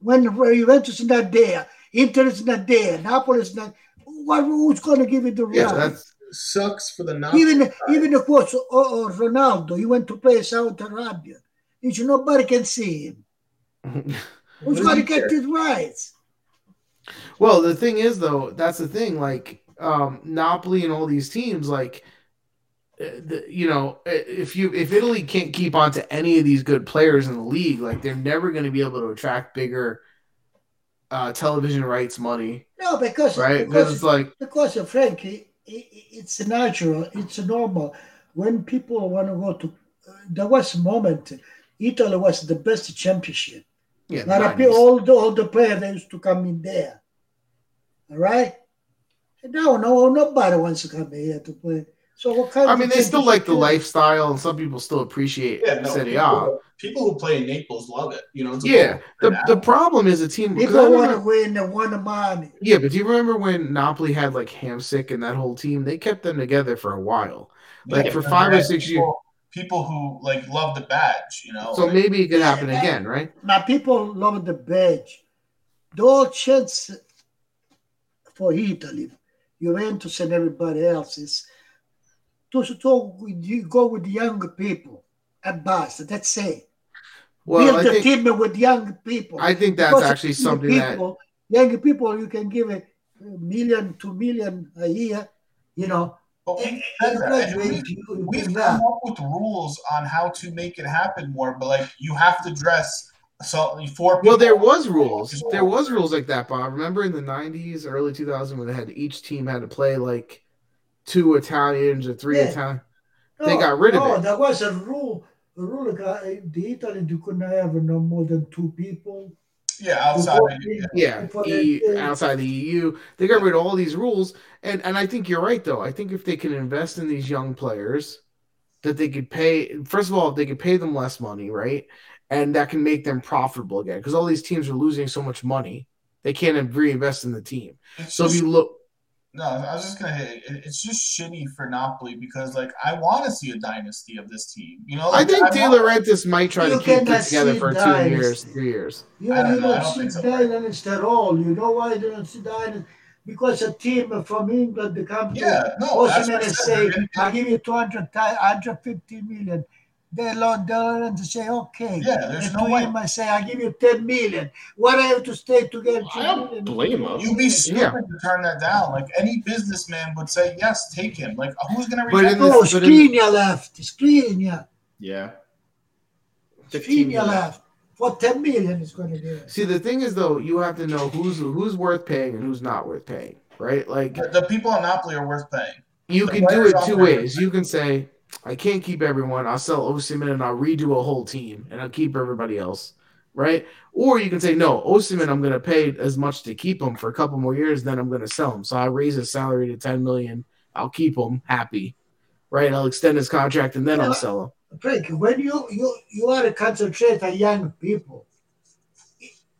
When Juventus is not there, Inter is not there, Napoli is not. What, who's going to give you the Yeah, right? that's Sucks for the Napoli. even even of course, oh, oh, Ronaldo, he went to play Saudi Arabia. It's nobody can see him. (laughs) Who's going to get care? his rights? Well, the thing is, though, that's the thing. Like um, Napoli and all these teams, like uh, the, you know, uh, if you if Italy can't keep on to any of these good players in the league, like they're never going to be able to attract bigger uh, television rights money, No, because right? Because it's like Because uh, i- it's natural, it's normal. When people want to go to, uh, there was a moment, Italy was the best championship. yeah, A lot of 90s. all the all the players they used to come in there. All right. And now, no, nobody wants to come here to play. So what kind? I of mean, they still like the championship lifestyle, and some people still appreciate Yeah, no, Serie A. people, people who play in Naples love it. You know, it's Yeah, the, the problem is a team. is? 'cause I People want to win, they want the money. yeah, but do you remember when Napoli had like Hamsik and that whole team? They kept them together for a while. Like, Yeah, for five or six people, People who like love the badge, you know. So like- maybe it could happen again, right? Now people love the badge. The whole chance for Italy, Juventus and everybody else is to, to with you, go with young people at best. That's it. Well, Build I the think team with young people. I think that's Because actually young something that people, young people you can give a million, two million a year. You know, but and, we said and and we- you- you We've come up with rules on how to make it happen more, but like you have to dress so four people. Well, there was rules. There was rules like that, Bob. Remember in the '90s, early 2000s, when they had each team had to play like two Italians or three Yeah. Italian. They got rid of no, it. There was a rule. A rule. uh, The Italy you couldn't have no more than two people. Yeah, outside. Before- of it, Yeah, before E- they- outside the EU, they got rid of all these rules, and and I think you're right though. I think if they can invest in these young players, that they could pay. First of all, if they could pay them less money, right, and that can make them profitable again because all these teams are losing so much money, they can't reinvest in the team. So if you look, No, I was just gonna hit. It. It's just shitty for Napoli because like I want to see a dynasty of this team. You know, I think want- De Laurentiis might try to You keep it together see for two years, three years. You, I don't you know. I don't don't see think so. dynamics at all. You know why they don't see dynamics? Because a team from England they come to Yeah, no, that's Osimhen what I and said. say, They're gonna I'll give you 200, 150 million. They learn, they learn to say, okay. Yeah, there's and no to way. him I say, I'll give you 10 million. What I have to stay to get I 10 don't million? blame him. You'd be stupid Yeah. to turn that down. Like any businessman would say, yes, take him. Like who's gonna But reject in him? No, this- oh, but in- Skriniar left. Skriniar. Yeah. 15 Skriniar left. For 10 million is going to do it. See, the thing is though, you have to know who's who's worth paying and who's not worth paying, right? Like The, the people in Napoli are worth paying. you The can do it two ways. You can say, I can't keep everyone. I'll sell Osimhen and I'll redo a whole team and I'll keep everybody else, right? Or you can say, no, Osimhen, I'm going to pay as much to keep him for a couple more years, then I'm going to sell him. So I raise his salary to 10 million. I'll keep him happy, right? I'll extend his contract and then I'll sell him. Frank, when you you you are to concentrate on young people,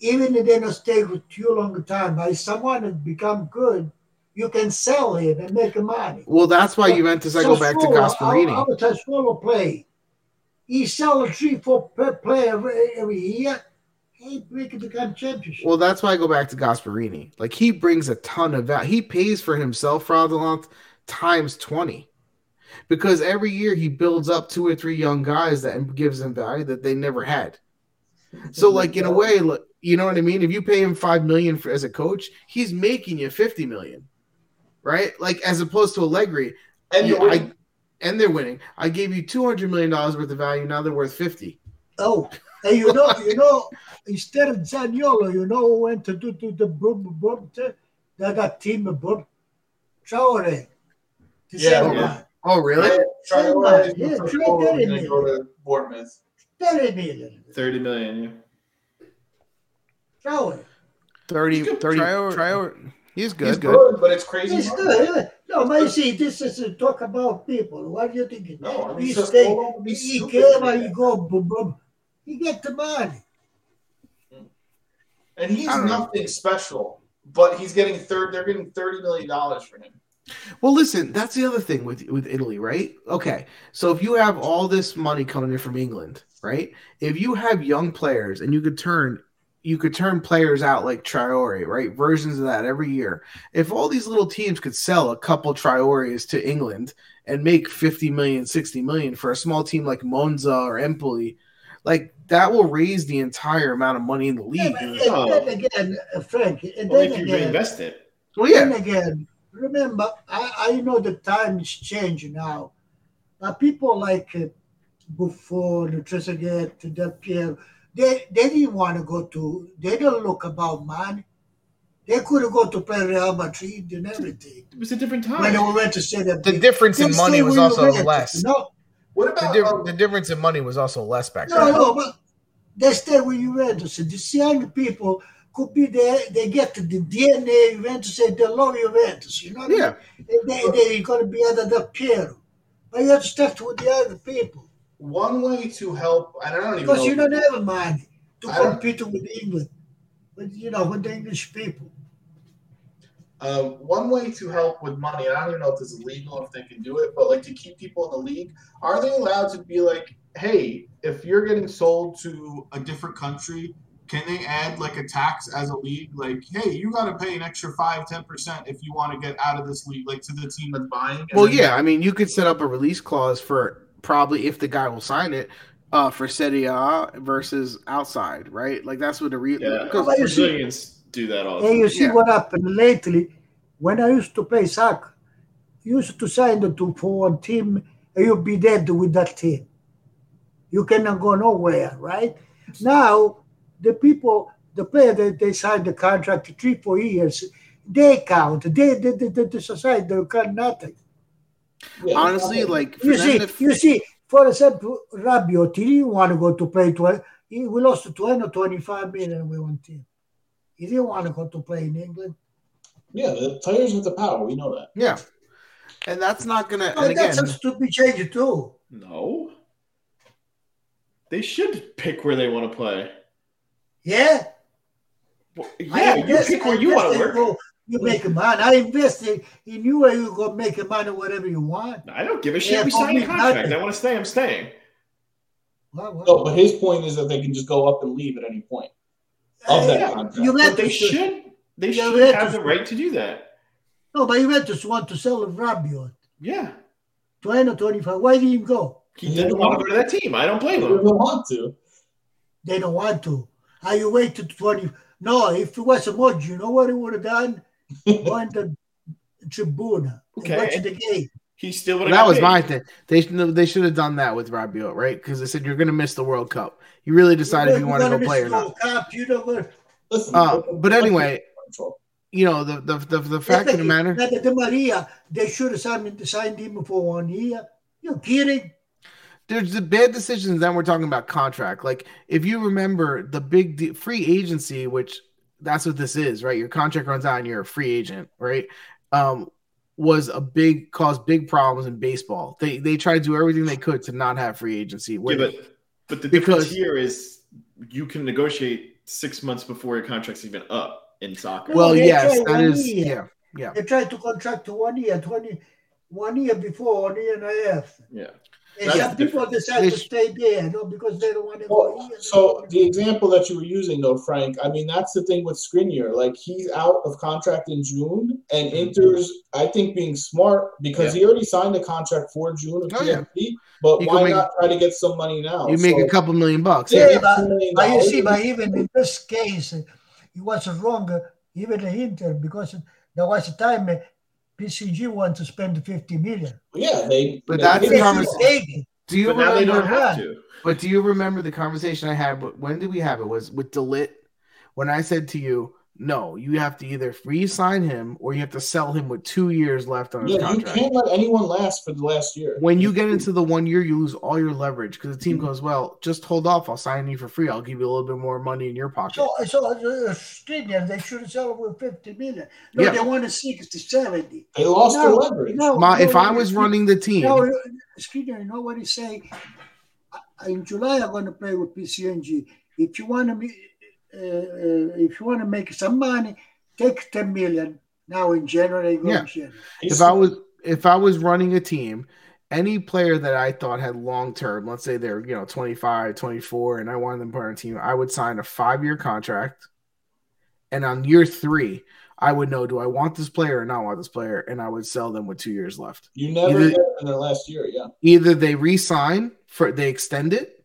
even if they don't stay with you a long time, by someone has become good, you can sell him and make money. Well, that's why Juventus, I go back to Gasperini. How much Sassuolo play? He sell a three, four per player every, every year. He can become championship. Well, that's why I go back to Gasperini. Like he brings a ton of value. He pays for himself, fraudulent times twenty, because every year he builds up two or three young guys that gives them value that they never had. So, like in a way, you know what I mean. If you pay him five million for, as a coach, he's making you fifty million, right? Like as opposed to Allegri, And you- I, and they're winning. I gave you two hundred million dollars worth of value. Now they're worth fifty. Oh, and you know, you know, instead of Zaniolo, you know who went to do to the boom boom that that team of boom Traore. Oh, yeah, yeah. Oh, really? Traore is Yeah, for three Traore, million. gonna go to Bournemouth. Thirty million. 30 million. Yeah. Traore. 30, 30 Traore- Traore- He's good. He's good. good, but it's crazy. It's money. good. yeah. No, but you see, this is a talk about people. What do you think? No, I mean, he Sassuolo stay, he stupid came and he that. go boom boom. He get the money. Mm. And he's I don't know. nothing special, but he's getting third. They're getting thirty million dollars for him. Well, listen, that's the other thing with with Italy, right? Okay, so if you have all this money coming in from England, right? If you have young players and you could turn you could turn players out like Traore, right? Versions of that every year. If all these little teams could sell a couple Traores to England and make 50 million, 60 million for a small team like Monza or Empoli, like that will raise the entire amount of money in the Yeah, league. but, And- Oh. then again, uh, Frank, and Only then if you again, reinvest it. well, yeah, then again, remember, I, I know the times change now, but people like uh, Buffon, Trezeguet, Del Piero, they, they didn't want to go to, they don't look about money. They could go to play Real Madrid and everything. It was a different time. When they time. went to say that the difference in money was where also went, less. No, What The, about di- um, the difference in money was also less back then. no, but they stay with Juventus. These young people could be there. They get the DNA Juventus and they love Juventus. You know what Yeah. I mean? And they, they're going to be under the Piero. But you have to start with the other people one way to help? And I don't even because know. you don't have money to compete with England, with you know with the English people. Um, one way to help with money, and I don't even know if this is legal, if they can do it, but like to keep people in the league, are they allowed to be like, hey, if you're getting sold to a different country, can they add like a tax as a league? Like, hey, you got to pay an extra 5 10% if you want to get out of this league, like to the team that's buying? And Well, yeah, I mean, you could set up a release clause for probably if the guy will sign it uh, for Serie A versus outside, right? Like that's what the re- Yeah, because- Well, you see- Brazilians do that all the And time. you see Yeah. what happened lately. When I used to play soccer, used to sign the two for one team, and you'll be dead with that team. You cannot go nowhere, right? Now, the people, the player that they signed the contract three, four years, they count. They, they, they, they the society, they count nothing. Yeah, honestly, like You see, to- you see, for example, Rabiot, he didn't want to go to play. Tw- he, we lost 20 or 25 million with one team. He didn't want to go to play in England. yeah, the players with the power, we know that. yeah, and that's not gonna. Oh, And again, that's a stupid change too. No. They should pick where they want to play. Yeah. Well, I yeah, you invest- pick where I you want to work. go- You make a money. I invested in you where you go make a money whatever you want. I don't give a shit. Yeah, we signed a contract. I want to stay. I'm staying. Well, well, No, but his point is that they can just go up and leave at any point. of that Yeah, contract. you But they Juventus- should. They Yeah, should have the right to do that. No, but Juventus want to sell Rabiot. Yeah. 20 or 25. Why didn't he go? He Yeah. didn't want to go to that team. I don't blame They him. don't want to. They don't want to. How you wait to 20? No, if it was a mod, you know what he would have done? Go in the tribuna. Okay. Watch the game. He still would have. that was my thing. They should they should have done that with Rabiot, right? Because they said you're gonna miss the World Cup. You really decide if you want to go play or not. Cup, you know what? Listen, Uh, but anyway, you know the the the, the fact of the matter. Like Di Maria, they should have signed, signed him for one year. You kidding? there's the bad decisions. Then we're talking about contract. Like if you remember the big de- free agency, which that's what this is, right? Your contract runs out and you're a free agent, right? Um, was a big caused big problems in baseball. They they tried to do everything they could to not have free agency. Yeah, but but the Because- difference here is you can negotiate six months before your contract's even up in soccer. well, they yes, tried that one is year. yeah. They tried to contract to one year, 20, one year before, one year and a half. yeah. And That's some people decide They to stay there, no, because they don't want to go Well, here. so the example that you were using, though, Frank, I mean, that's the thing with Skriniar. Like, he's out of contract in June, and mm-hmm. Inter's, I think, being smart because he already signed a contract for June of Oh, yeah. But You why make- not try to get some money now? You make So- a couple million bucks. Yeah, Yeah, but, but you see, dollars. but even in this case, it was wrong, even the Inter, because there was a time PSG wanted to spend 50 million. yeah, they. But they- that's They the conversation. Do you But now they remember? don't have to. But do you remember the conversation I had? When did we have it? Was with De Ligt when I said to you, "No, you have to either re-sign him or you have to sell him with two years left on his Yeah, you can't let anyone last for the last year. When you get into the one year, you lose all your leverage because the team goes, "Well, just hold off. I'll sign you for free. I'll give you a little bit more money in your pocket." So, so uh, Skriniar, they should have sell it with 50 million. No, Yeah. they wanted 60, 70. They lost their No, leverage. no, My, if no, I was running the team, No, Skriniar, you know what he say? In July, I'm going to play with PCNG. If you want to, uh, uh, Uh, uh, if you want to make some money, take 10 million Now in January, Yeah. in January. if I was if I was running a team, any player that I thought had long term, let's say they're you know 25, 24, and I wanted them to put on a team, I would sign a five year contract, and on year three, I would know do I want this player or not want this player, and I would sell them with two years left. You never Either- in their last year, yeah. Either they re-sign for they extend it,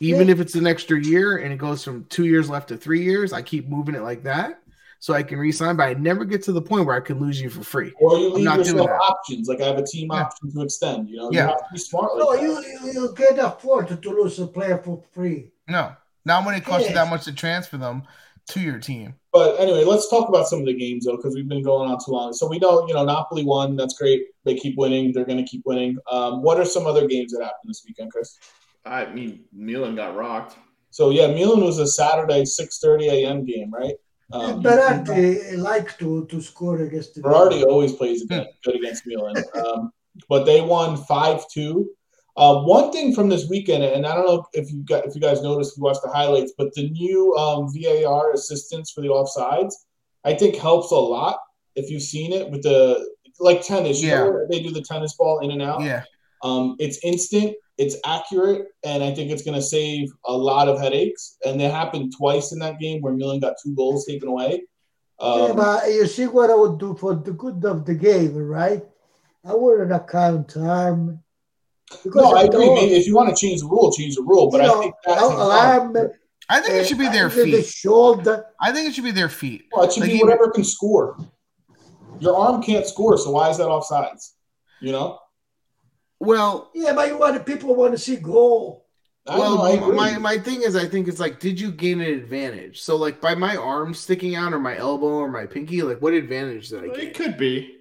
even Yeah. if it's an extra year and it goes from two years left to three years, I keep moving it like that. So I can re-sign, but I never get to the point where I can lose you for free. Or you leave not yourself options. Like I have a team Yeah. option to extend. You know, Yeah. you have to be smart. No, Like you, you you can afford to lose a player for free. No, not when it costs you that much to transfer them to your team. But anyway, let's talk about some of the games though, because we've been going on too long. So we know, you know, Napoli won. That's great. They keep winning. They're going to keep winning. Um, what are some other games that happened this weekend, Chris? I mean, Milan got rocked. So yeah, Milan was a Saturday 6:30 a.m. game, right? Um, Berardi like to, to score against the Berardi always plays good against Milan. Um, but they won 5 2. Uh, one thing from this weekend, and I don't know if you got if you guys noticed if you watched the highlights, but the new um, VAR assistance for the offsides, I think helps a lot. If you've seen it with the like tennis, you know, Yeah. they do the tennis ball in and out. Yeah. Um, it's instant, it's accurate, and I think it's going to save a lot of headaches. And it happened twice in that game where Milan got two goals taken away. Yeah, Um, but you see what I would do for the good of the game, right? I wouldn't account time. No, I you agree. know, Maybe if you want to change the rule, change the rule. But I know, think that alarm, I think it should be uh, their under The feet. shoulder. I think it should be their feet. well, it should Like be even- whatever can score. Your arm can't score, so why is that offsides? You know. Well, Yeah, but you want the people want to see goal. I know, I well, agree. my my thing is, I think it's like, did you gain an advantage? So, like, by my arm sticking out, or my elbow, or my pinky, like, what advantage did I It get? could be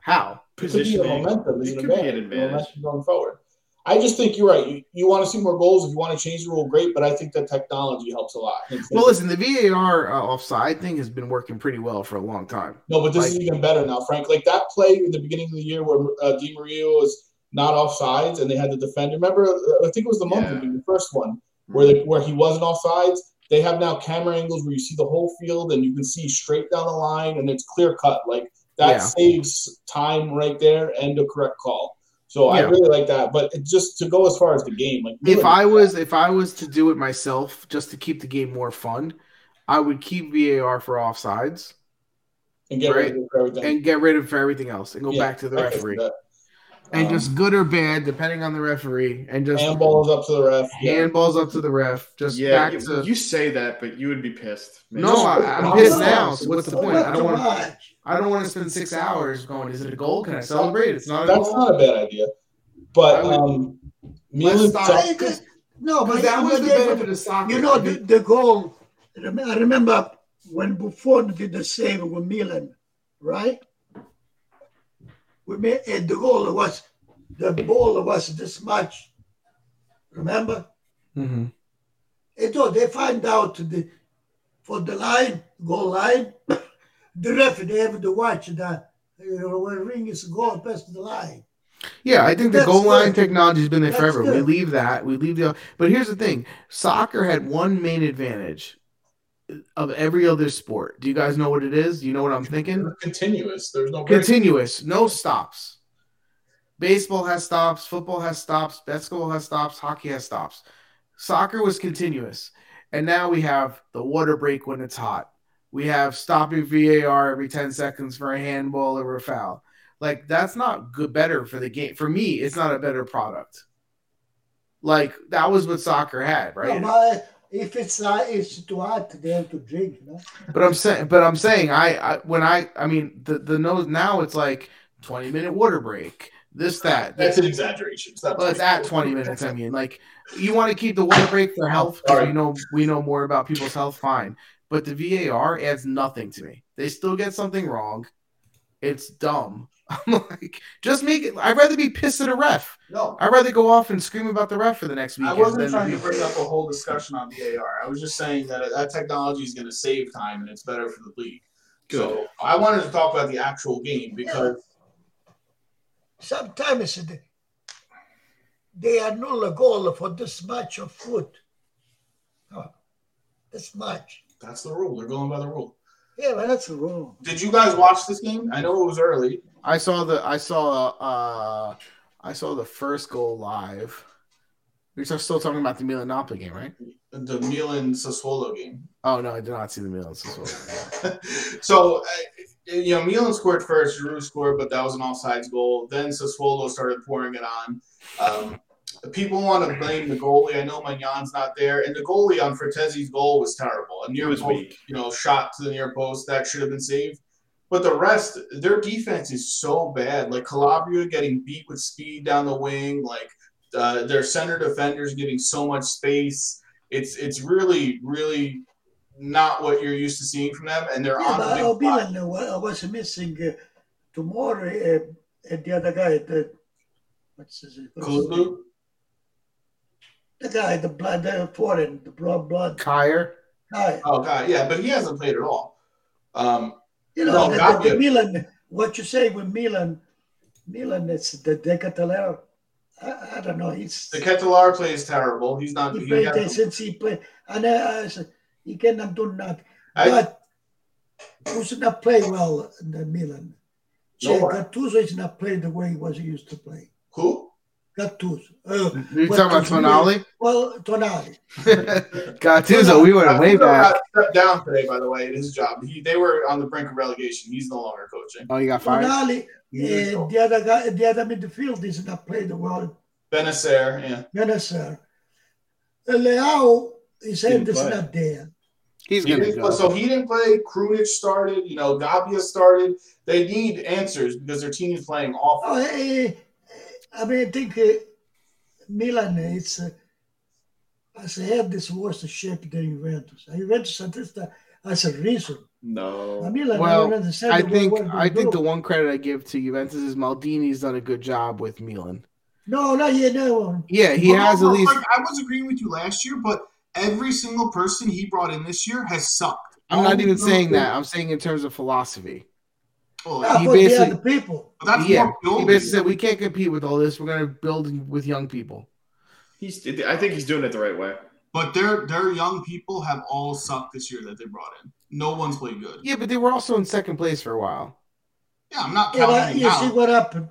How? It could be a positioning. momentum. is It an could be an advantage, advantage. momentum going forward. I just think you're right. You, you want to see more goals. If you want to change the rule, great. But I think that technology helps a lot. It's- Well, listen, the VAR uh, offside thing has been working pretty well for a long time. No, but this is even better now, Frank. Like that play in the beginning of the year where uh, Di Maria was not offsides and they had the defender. Remember, I think it was the Yeah. the first one where the, where he wasn't offsides. They have now camera angles where you see the whole field and you can see straight down the line and it's clear cut. Like that Yeah. saves time right there and a correct call. So I really like that. But it just to go as far as the game, like If I was if I was to do it myself, just to keep the game more fun, I would keep VAR for offsides and get rid of everything, and get rid of everything else, and go Yeah, back to the I referee. And Um, just good or bad, depending on the referee, and just handballs up to the ref. Yeah. handballs up to the ref, just Yeah, back you, to. you say that, but you would be pissed. No, I- I'm No, pissed now. So what's the point? I don't want. much. I don't want to spend six hours going. Is it a goal? Can I celebrate? It's not a That's goal. not a bad idea. But I um, Milan, stop. I. No, but that was the you- benefit of soccer. You know, the, the goal, I remember when Buffon did the save with Milan, right? We made, and the goal was, the ball was this much. Remember? Mhm. And so they find out the for the line, goal line, (coughs) the ref, they have to watch that. You know, when ring is goal past the line. Yeah, I think the That's goal line good. technology has been there That's forever. We leave that. We leave the. But here's the thing: soccer had one main advantage of every other sport. Do you guys know what it is? Do you know what I'm thinking? continuous. There's no break. Continuous, no stops. Baseball has stops. Football has stops. Basketball has stops. Hockey has stops. Soccer was continuous, and now we have the water break when it's hot. We have stopping VAR every 10 seconds for a handball or a foul. Like that's not good better for the game. For me, it's not a better product. Like that was what soccer had, right? No, if it's uh, it's too hot, they have to drink. No? But I'm saying, but I'm saying, I, I when I, I mean, the the nose now it's like 20 minute water break, this that. That's an exaggeration. It's Well, it's at 20 minutes. I mean, like you want to keep the water break for health because Sorry. we know we know more about people's health. Fine, but the VAR adds nothing to me. They still get something wrong. It's dumb. I'm like, just make it. I'd rather be pissed at a ref. No, I'd rather go off and scream about the ref for the next week. I wasn't trying to bring up a whole discussion on VAR. I was just saying that that technology is going to save time and it's better for the league. So I wanted to talk about the actual game because Sometimes they, they annul a goal for this much of foot. Oh, this much. that's the rule. They're going by the rule. Yeah, but that's rule. Did you guys watch this game? I know it was early. I saw the I saw uh I saw the first goal live. We're still talking about the Milan Napoli game, right? The Milan Sassuolo game. Oh no, I did not see the Milan Sassuolo. (laughs) so, uh, you know, Milan scored first, Giroud scored, but that was an offsides goal. Then Sassuolo started pouring it on. Um, people want to blame the goalie. I know Maignan's not there, and the goalie on Frattesi's goal was terrible. A near was post, weak. you know, shot to the near post that should have been saved. But the rest, their defense is so bad. Like Calabria getting beat with speed down the wing, like uh, their center defenders getting so much space. It's it's really really not what you're used to seeing from them, and they're Yeah, on but the big Milan spot. uh, wa- was missing uh, Tomori, uh, and the other guy, the what's his name? What's? Kulu? The guy, the blood, the foreign, the blood, blood Kjær. guy. Oh god, yeah, but he hasn't played at all. Um, You know, No, the, the, the. Milan. What you say with Milan? Milan, it's the Decathlon. I, I don't know. He's De Ketelaere plays terrible. He's not. he He played there since he played, and uh, I, I he cannot do nothing. But who's not play well in the Milan? No. Gattuso is not playing the way he was used to play. who? Gattuso. Uh, You What talking about was Tonali? well, Tonali. (laughs) Gattuso, we went way back. got stepped down today, by the way, in his job. He, they were on the brink of relegation. He's no longer coaching. Oh, you got fired. Tonali. He's Uh, the other guy, the other midfield is not playing the well. Bennacer, yeah. Bennacer. Uh, Leao, his head Didn't is not there. He's He gonna didn't go. play- so he didn't play. Krunic started. You know, Gabbia started. They need answers because their team is playing awful. Oh, eh, eh, I mean, I think uh, Milan is, uh, as a head, is worse shape than Juventus. And Juventus at this time has a reason. Uh, No. Well, I don't understand I what- think I think the one credit I give to Juventus is Maldini's done a good job with Milan. No, no, you know. Yeah, he But has at least. like, I was agreeing with you last year, but every single person he brought in this year has sucked. I'm not even saying that. I'm saying in terms of philosophy. Oh, Yeah, He but they are basically- the people. that's yeah, more he basically said we can't compete with all this. We're going to build with young people. He's. I think he's doing it the right way. But their their young people have all sucked this year that they brought in. No one's played good. Yeah, but they were also in second place for a while. Yeah, I'm not Yeah, but counting you them see what happened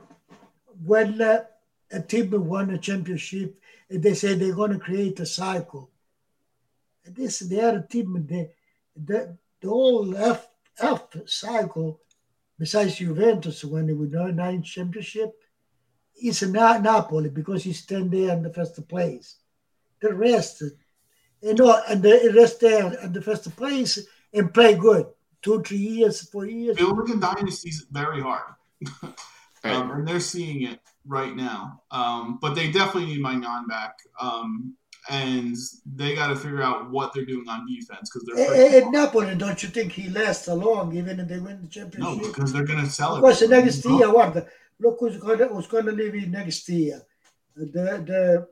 when uh, a team won a championship. and They say they're going to create a cycle. And this the other team, the the, the whole F F cycle, besides Juventus when they won nine championship, it's Na- Napoli because he's ten there in the first place. The rest, you know, and the rest there in the first place and play good. Two, three years, four years. Building a dynasty is very hard. Right. um, and they're seeing it right now. Um, but they definitely need Maignan back. Um, and they got to figure out what they're doing on defense because they're Eh, eh, eh, Napoli, don't you think he lasts long even if they win the championship? no, because they're going to sell it. Of course, next year, guarda, look who's going to, who's going to leave in next year. The, the,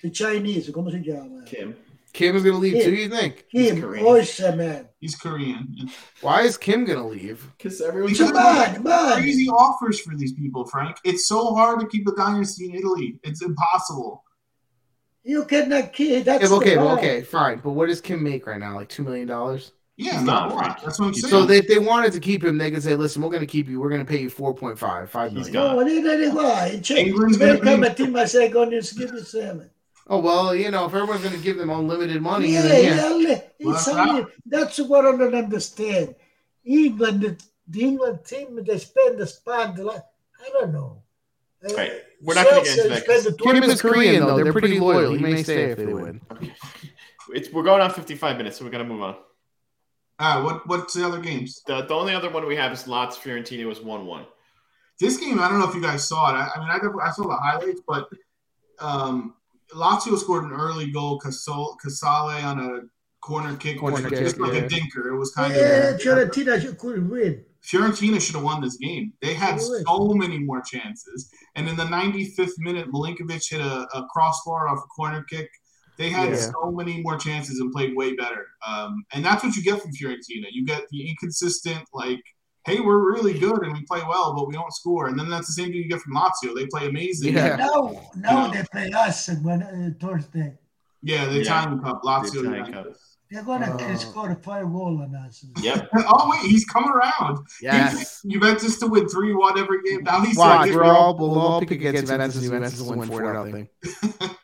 the Chinese, come si chiama? Kim. Kim is going to leave Yeah. too. You think? Kim, Korean. Oysa, man. He's Korean. Why is Kim going to leave? Because everyone's. Because Man, man. crazy offers for these people, Frank. It's so hard to keep a dynasty in Italy. It's impossible. You cannot keep that's Yeah, but okay, well, okay, fine. But what does Kim make right now? Like two million dollars. Yeah, He's not not, a lot. That's what I'm saying. So they, if they wanted to keep him, they could say, "Listen, we're going to keep you. We're going to pay you 4.5, 5 He's million." gone. No, oh, they, they, why? C'è, England's they gonna come team I say, going to give you seven. Oh well, you know, if everyone's going to give them unlimited money, Yeah, then yeah. yeah, Well, that's only, that's what I don't understand. England, the, the England team, they spend the spend like I don't know. Right. We're not gonna get into that the Kim is Korean though. They're pretty loyal. He may stay if they win. It's, we're going on 55 minutes, so we're gonna move on. All right, what what's the other games? The, the only other one we have is Lots Fiorentina was 1 1. This game, I don't know if you guys saw it. I, I mean, I, never- I saw the highlights, but um, Lazio scored an early goal. Casale, Casale on a corner kick, Corner which was kick, just like yeah. a dinker. It was kind of Yeah, of Fiorentina could win. Fiorentina should have won this game. They had Really? so many more chances. And in the 95th minute, Milinkovic hit a, a crossbar off a corner kick. They had Yeah. so many more chances and played way better. Um, and that's what you get from Fiorentina. You get the inconsistent, like, hey, we're really good and we play well, but we don't score. And then that's the same thing you get from Lazio. They play amazing. Yeah. Now, now Yeah. they play us and when uh, Thursday. Yeah, the Yeah. Italian Cup, Lazio. The Italian Juventus. They're gonna Uh, score a five goal on us. Yep. (laughs) Oh wait, he's come around. Yes. He picked Juventus to win three one every game. Now he's Watch, like, we're all we'll all pick against Juventus. Juventus will win four nothing. (laughs)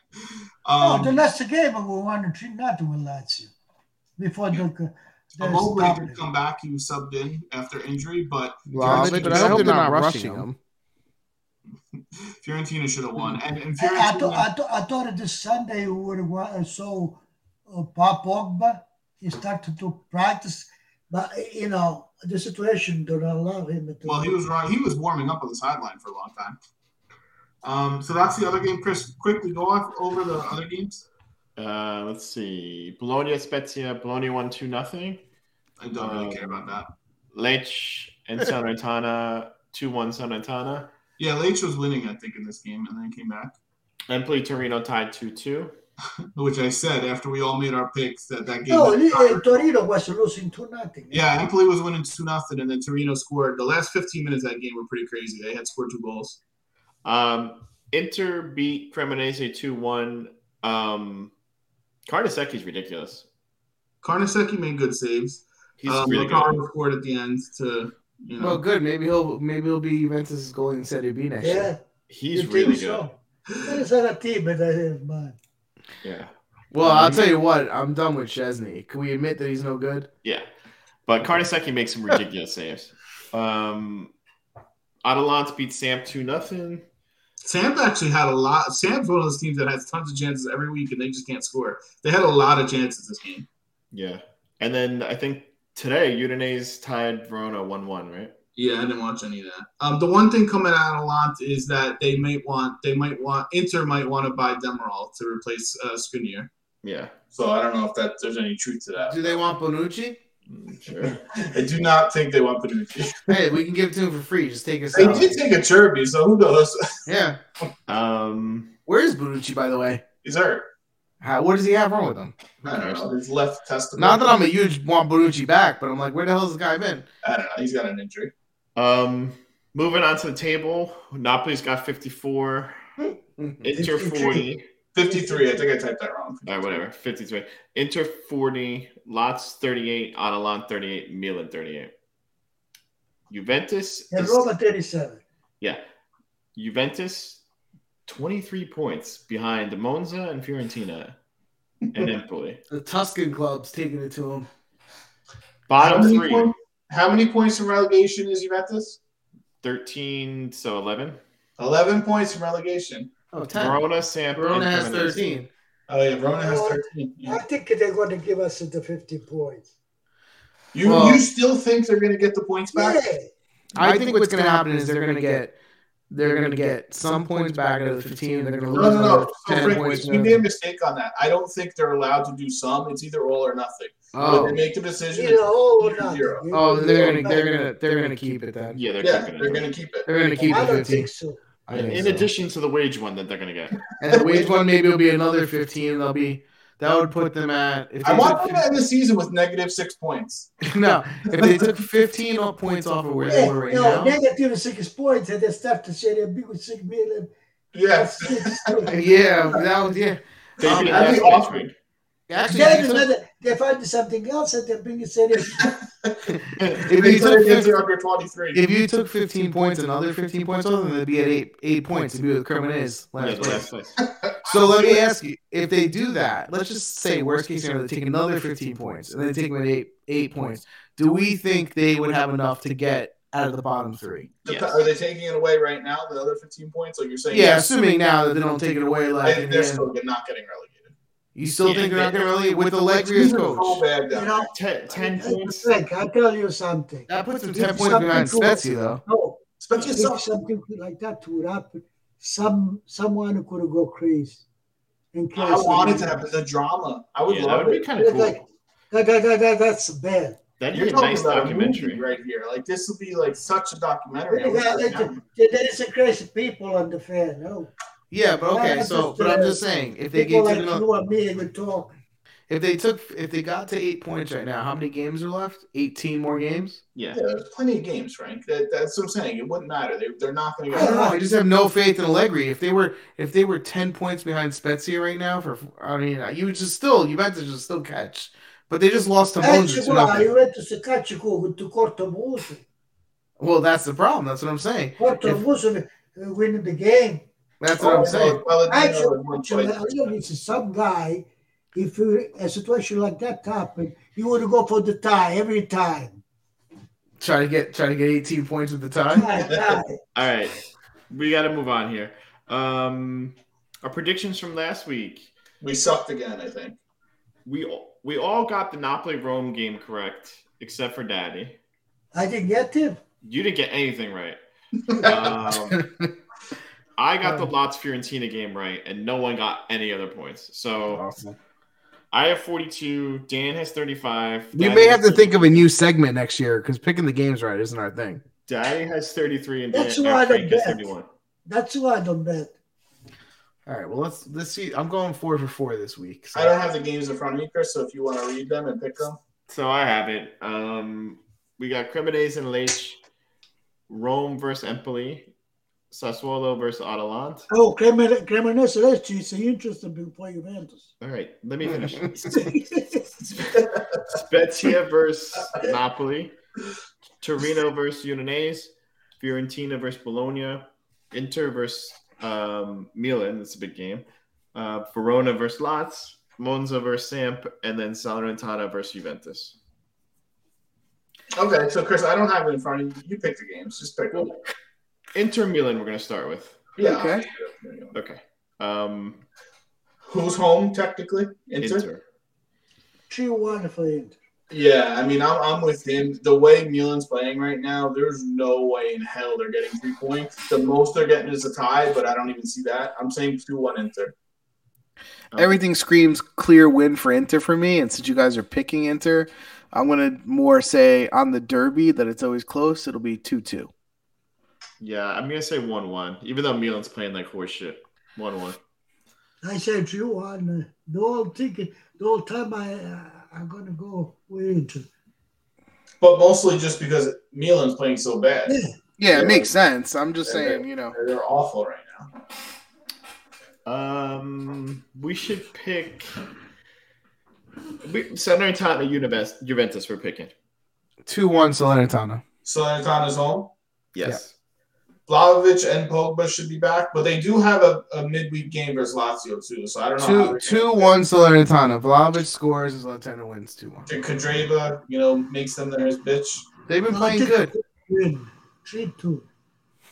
oh, the um, last game we won three nothing with Lazio before the. the Immobile stop did it. come back. He was subbed in after injury, but Vlahovic, but I hope they're not rushing him. (laughs) Fiorentina should have won. And, and I, I, Fiorentina, thought, I, thought, I thought this Sunday we would have won- saw uh, Paul Pogba. He started to practice, but you know the situation don't allow him to. well, he was right. He was warming up on the sideline for a long time. Um, so that's the other game. Chris, quickly go off over the other games. Uh, let's see. Bologna Spezia. Bologna won two nothing. I don't really care about that. Lech and Salernitana two one Salernitana. Yeah, Lech was winning, I think, in this game, and then came back. Empoli Torino tied two two. (laughs) Which I said after we all made our picks that that game. No, uh, Torino was losing two nothing. Yeah, Empoli was winning two nothing, and then Torino scored. The last 15 minutes of that game were pretty crazy. They had scored two goals. Um, Inter beat Cremonese two one. Um, Carnesecchi's ridiculous. Carnesecchi made good saves. He's um, really good. Lautaro scored at the end to, you know. Well, good. Maybe he'll maybe he'll be Juventus' goal in Serie B next year. Yeah, He's you really think good. so? not a team but I have mine. Yeah, Well, I'll tell you what. I'm done with Szczesny. Can we admit that he's no good? yeah. But Carnesecchi makes some ridiculous saves. Um, Atalanta beat Samp two nothing. Sam's actually had a lot. Sam's one of those teams that has tons of chances every week, and they just can't score. They had a lot of chances this game. Yeah, and then I think today Udinese tied Verona one one. Right? Yeah, I didn't watch any of that. Um, the one thing coming out a lot is that they might want, they might want, Inter might want to buy Demiral to replace uh, Skriniar. Yeah, So I don't know if that there's any truth to that. Do they want Bonucci? Mm, sure. (laughs) I do not think they want Bonucci. (laughs) Hey, we can give it to him for free. Just take us They out. did take a Cherby, so who knows? (laughs) Yeah. Um, Where is Bonucci, by the way? He's hurt. How, what does he have wrong with him? I don't know. His left testicle. Not that I'm a huge want Bonucci back, but I'm like, where the hell has this guy been? I don't know. He's got an injury. Um, moving on to the table. Napoli's got fifty four. Inter 40. 53. I think I typed that wrong. All right, whatever. 53. Inter 40. Lots 38. Atalanta 38. Milan 38. Juventus. And is- Roma 37. yeah. Juventus 23 points behind Monza and Fiorentina and (laughs) Empoli. The Tuscan club's taking it to them. Bottom three. point- how many points from relegation is Juventus? 13, so 11. 11 points from relegation. Oh, 10. Verona, Samp, Verona has Cremonese. 13. Oh, yeah. Verona has Oh, 13. I think they're going to give us the 50 points. You, Well- you still think they're going to get the points back? Yeah. I think what's going to happen is they're going to get they're going to get some points back out of the 15. They're going to lose no, another no. So, 10 Frank, points. you made a mistake on that. I don't think they're allowed to do some. It's either all or nothing. When they Oh, make the decision, Either all or it's nothing. zero. oh, they're going to they're going to they're going to keep it then. Yeah, they're Yeah, keeping they're it. going to keep it. They're going to keep I the don't 15. think so. In, think in so. addition to the wage one that they're going to get. (laughs) and the wage one maybe will be another 15. They'll be that would put them at if I want them to end the season with negative six points. (laughs) no, if they took 15 points off of where they Yeah, were right no, now. negative six points, and they start to say they're big with six million. Yes. (laughs) Yeah, that was yeah. They Um, beat that'd be last awesome. week. Actually, Then if another- they find something else and (laughs) they bring it serious. if They you took 15, under 23. if you took 15 points, and another 15 points off, then they'd be at eight eight points. It'd be with Cremonese Yeah, last last place. place. (laughs) So let me ask you: if they do that, let's just say worst case scenario, they take another 15 points and they take them at eight eight points. Do we think they would have enough to get out of the bottom three? Yes. Are they taking it away right now, the other 15 points? Like you're saying? Yeah, assuming now that they don't take it away, like They, in they're still not getting relegated. You still Yeah, think they're not going to really with Allegri as coach? So bad down You know, Ten, 10 points. Frank, I'll tell you something. That puts them If 10 points something behind cool- Spezia, though. No, Especially if something like that would happen, some someone could go crazy. And I wanted to have the drama. I would Yeah, that love would be it. kind of Like, cool. that, that, that, that, that's bad. That'd You're be a talking nice about a documentary. right here. Like this would be like such a documentary. I Yeah, like, there is a crazy people on the fan. No, Yeah, but okay. Yeah, So, just, but I'm just saying, if they people gave like took another, you and me would talk. if they took, if they got to eight points right now, how many games are left? 18 more games. Yeah. Yeah, there's plenty of games, Frank. That, that's what I'm saying. It wouldn't matter. They, they're not going to I don't know. I just have no faith in Allegri. If they were, if they were 10 points behind Spezia right now, for I mean, you would just still Juventus would still catch But they just lost to Monza. ci to vuole la nothing. Juventus calci con corto. Well, that's the problem. That's what I'm saying. Corto If- uh, winning the game. That's what I'm saying. Palladino Actually, and one actually, point. I really it's some guy. If you, a situation like that happened, you would go for the tie every time. Try to get try to get 18 points with the tie. Tie, tie. All right, we got to move on here. Um, our predictions from last week. We sucked again, I think. We all- we all got the Napoli Rome game correct, except for Daddy. I didn't get to. You didn't get anything right. (laughs) Um, I got the Lots Fiorentina game right, and no one got any other points. So awesome. I have 42. Dan has 35. We Daddy may has have to 30 think of a new segment next year because picking the games right isn't our thing. Daddy has 33, and That's Dan, why uh, I Frank has bet. 31. That's why I don't bet. All right, well let's let's see. I'm going four for four this week. so- I don't have the games in front of me, Chris. So if you want to read them and pick them, So I have it. Um, we got Cremonese and Lecce, Rome versus Empoli, Sassuolo versus Atalanta. Oh, Cremonese Cremonese Lecce is interesting before Juventus. All right, let me finish. (laughs) (laughs) Spezia versus Napoli, Torino versus Udinese, Fiorentina versus Bologna, Inter versus um, Milan. It's a big game. Uh, Verona versus Lazio, Monza versus Samp, and then Salernitana versus Juventus. okay. So Chris, I don't have it in front of you. You pick the games. Just pick them. Inter Milan. We're gonna start with. Yeah. Okay. Okay. Um, Who's home technically? Inter. Inter. 3 1 for Inter. Yeah, I mean, I'm, I'm with him. The way Milan's playing right now, there's no way in hell they're getting three points. The most they're getting is a tie, but I don't even see that. I'm saying 2 1 Inter. Everything screams clear win for Inter for me, and since you guys are picking Inter, I'm gonna more say on the derby that it's always close. It'll be two two. Yeah, I'm gonna say one-one, even though Milan's playing like horseshit. One-one. I said 3 1. The whole ticket, the whole time I, uh, I'm going to go with Inter. But mostly just because Milan's playing so bad. Yeah. Yeah, Yeah. it makes sense. I'm just Yeah, saying, you know. They're, they're awful right now. Um, we should pick. We Salernitana, Juventus. Juventus. We're picking. Two one Salernitana. Salernitana's home. Yes. Vlahovic and Pogba should be back, but they do have a, a midweek game versus Lazio too. So I don't know. how Two they're two one Salernitana. Vlahovic scores as Salernitana wins two one. Candreva, you know, makes them their bitch. They've been playing good. 3 2.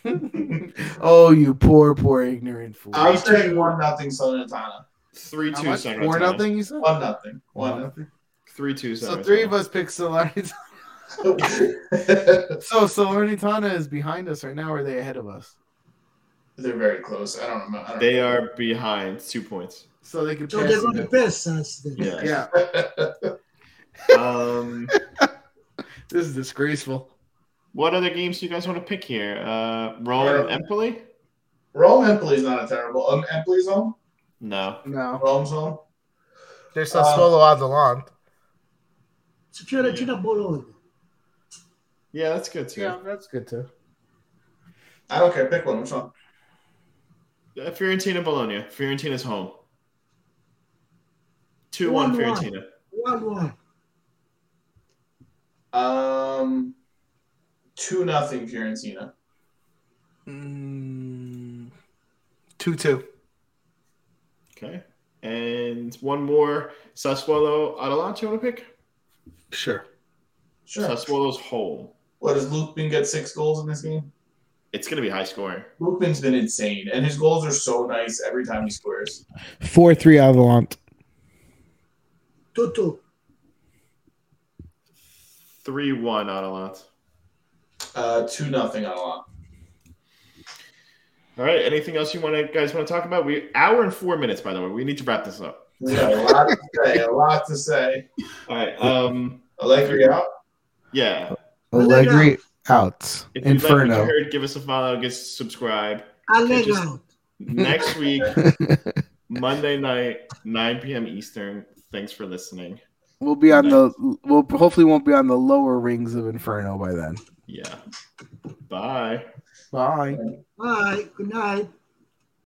(laughs) oh, you poor, poor ignorant fool. I'm saying one nothing Salernitana. Three two. Salernitana. Four nothing. You said. One nothing. One One nothing. Three two. So three of us picked Salernitana. Nothing. (laughs) So Salernitana is behind us right now, or are they ahead of us? They're very close. I don't know. I don't They know. are behind two points. So they could So they're going to you. pass us. Yeah. Yeah, (laughs) Um, (laughs) this is disgraceful. what other games do you guys want to pick here? Uh, Rome, Rome. Empoli. Rome Empoli's not a terrible. Um, Empoli's home. No. No, Rome's home. there's a Uh, Sassuolo Atalanta. It's Fiorentina Bologna. Yeah, that's good too. Yeah, that's good too. I don't care. Pick one. Which one? Uh, Fiorentina, Bologna. Fiorentina's home. Two one One, one. Fiorentina. 1 1. Um, two nothing Fiorentina. Mm, two two. Okay. And one more Sassuolo Atalanta you want to pick? Sure. Sure. Sassuolo's home. What does Lookman get six goals in this game? It's going to be high scoring. Lookman's been insane, and his goals are so nice every time he scores. Four three Atalanta. 2 2. 3 1 Atalanta. Uh, two nothing on a lot. All right. Anything else you want to guys want to talk about? We hour and four minutes, by the way. We need to wrap this up. We got a lot to say. A lot to say. All right. Um. Allegri out. Yeah. Allegri um, out. If you like what Inferno. heard, give us a follow. Give us a subscribe. Allegri just- out. Next week, (laughs) Monday night, 9 p.m. Eastern. Thanks for listening. we'll be on the. We'll hopefully won't be on the lower rings of Inferno by then. Yeah. Bye. Bye. Bye. Good night.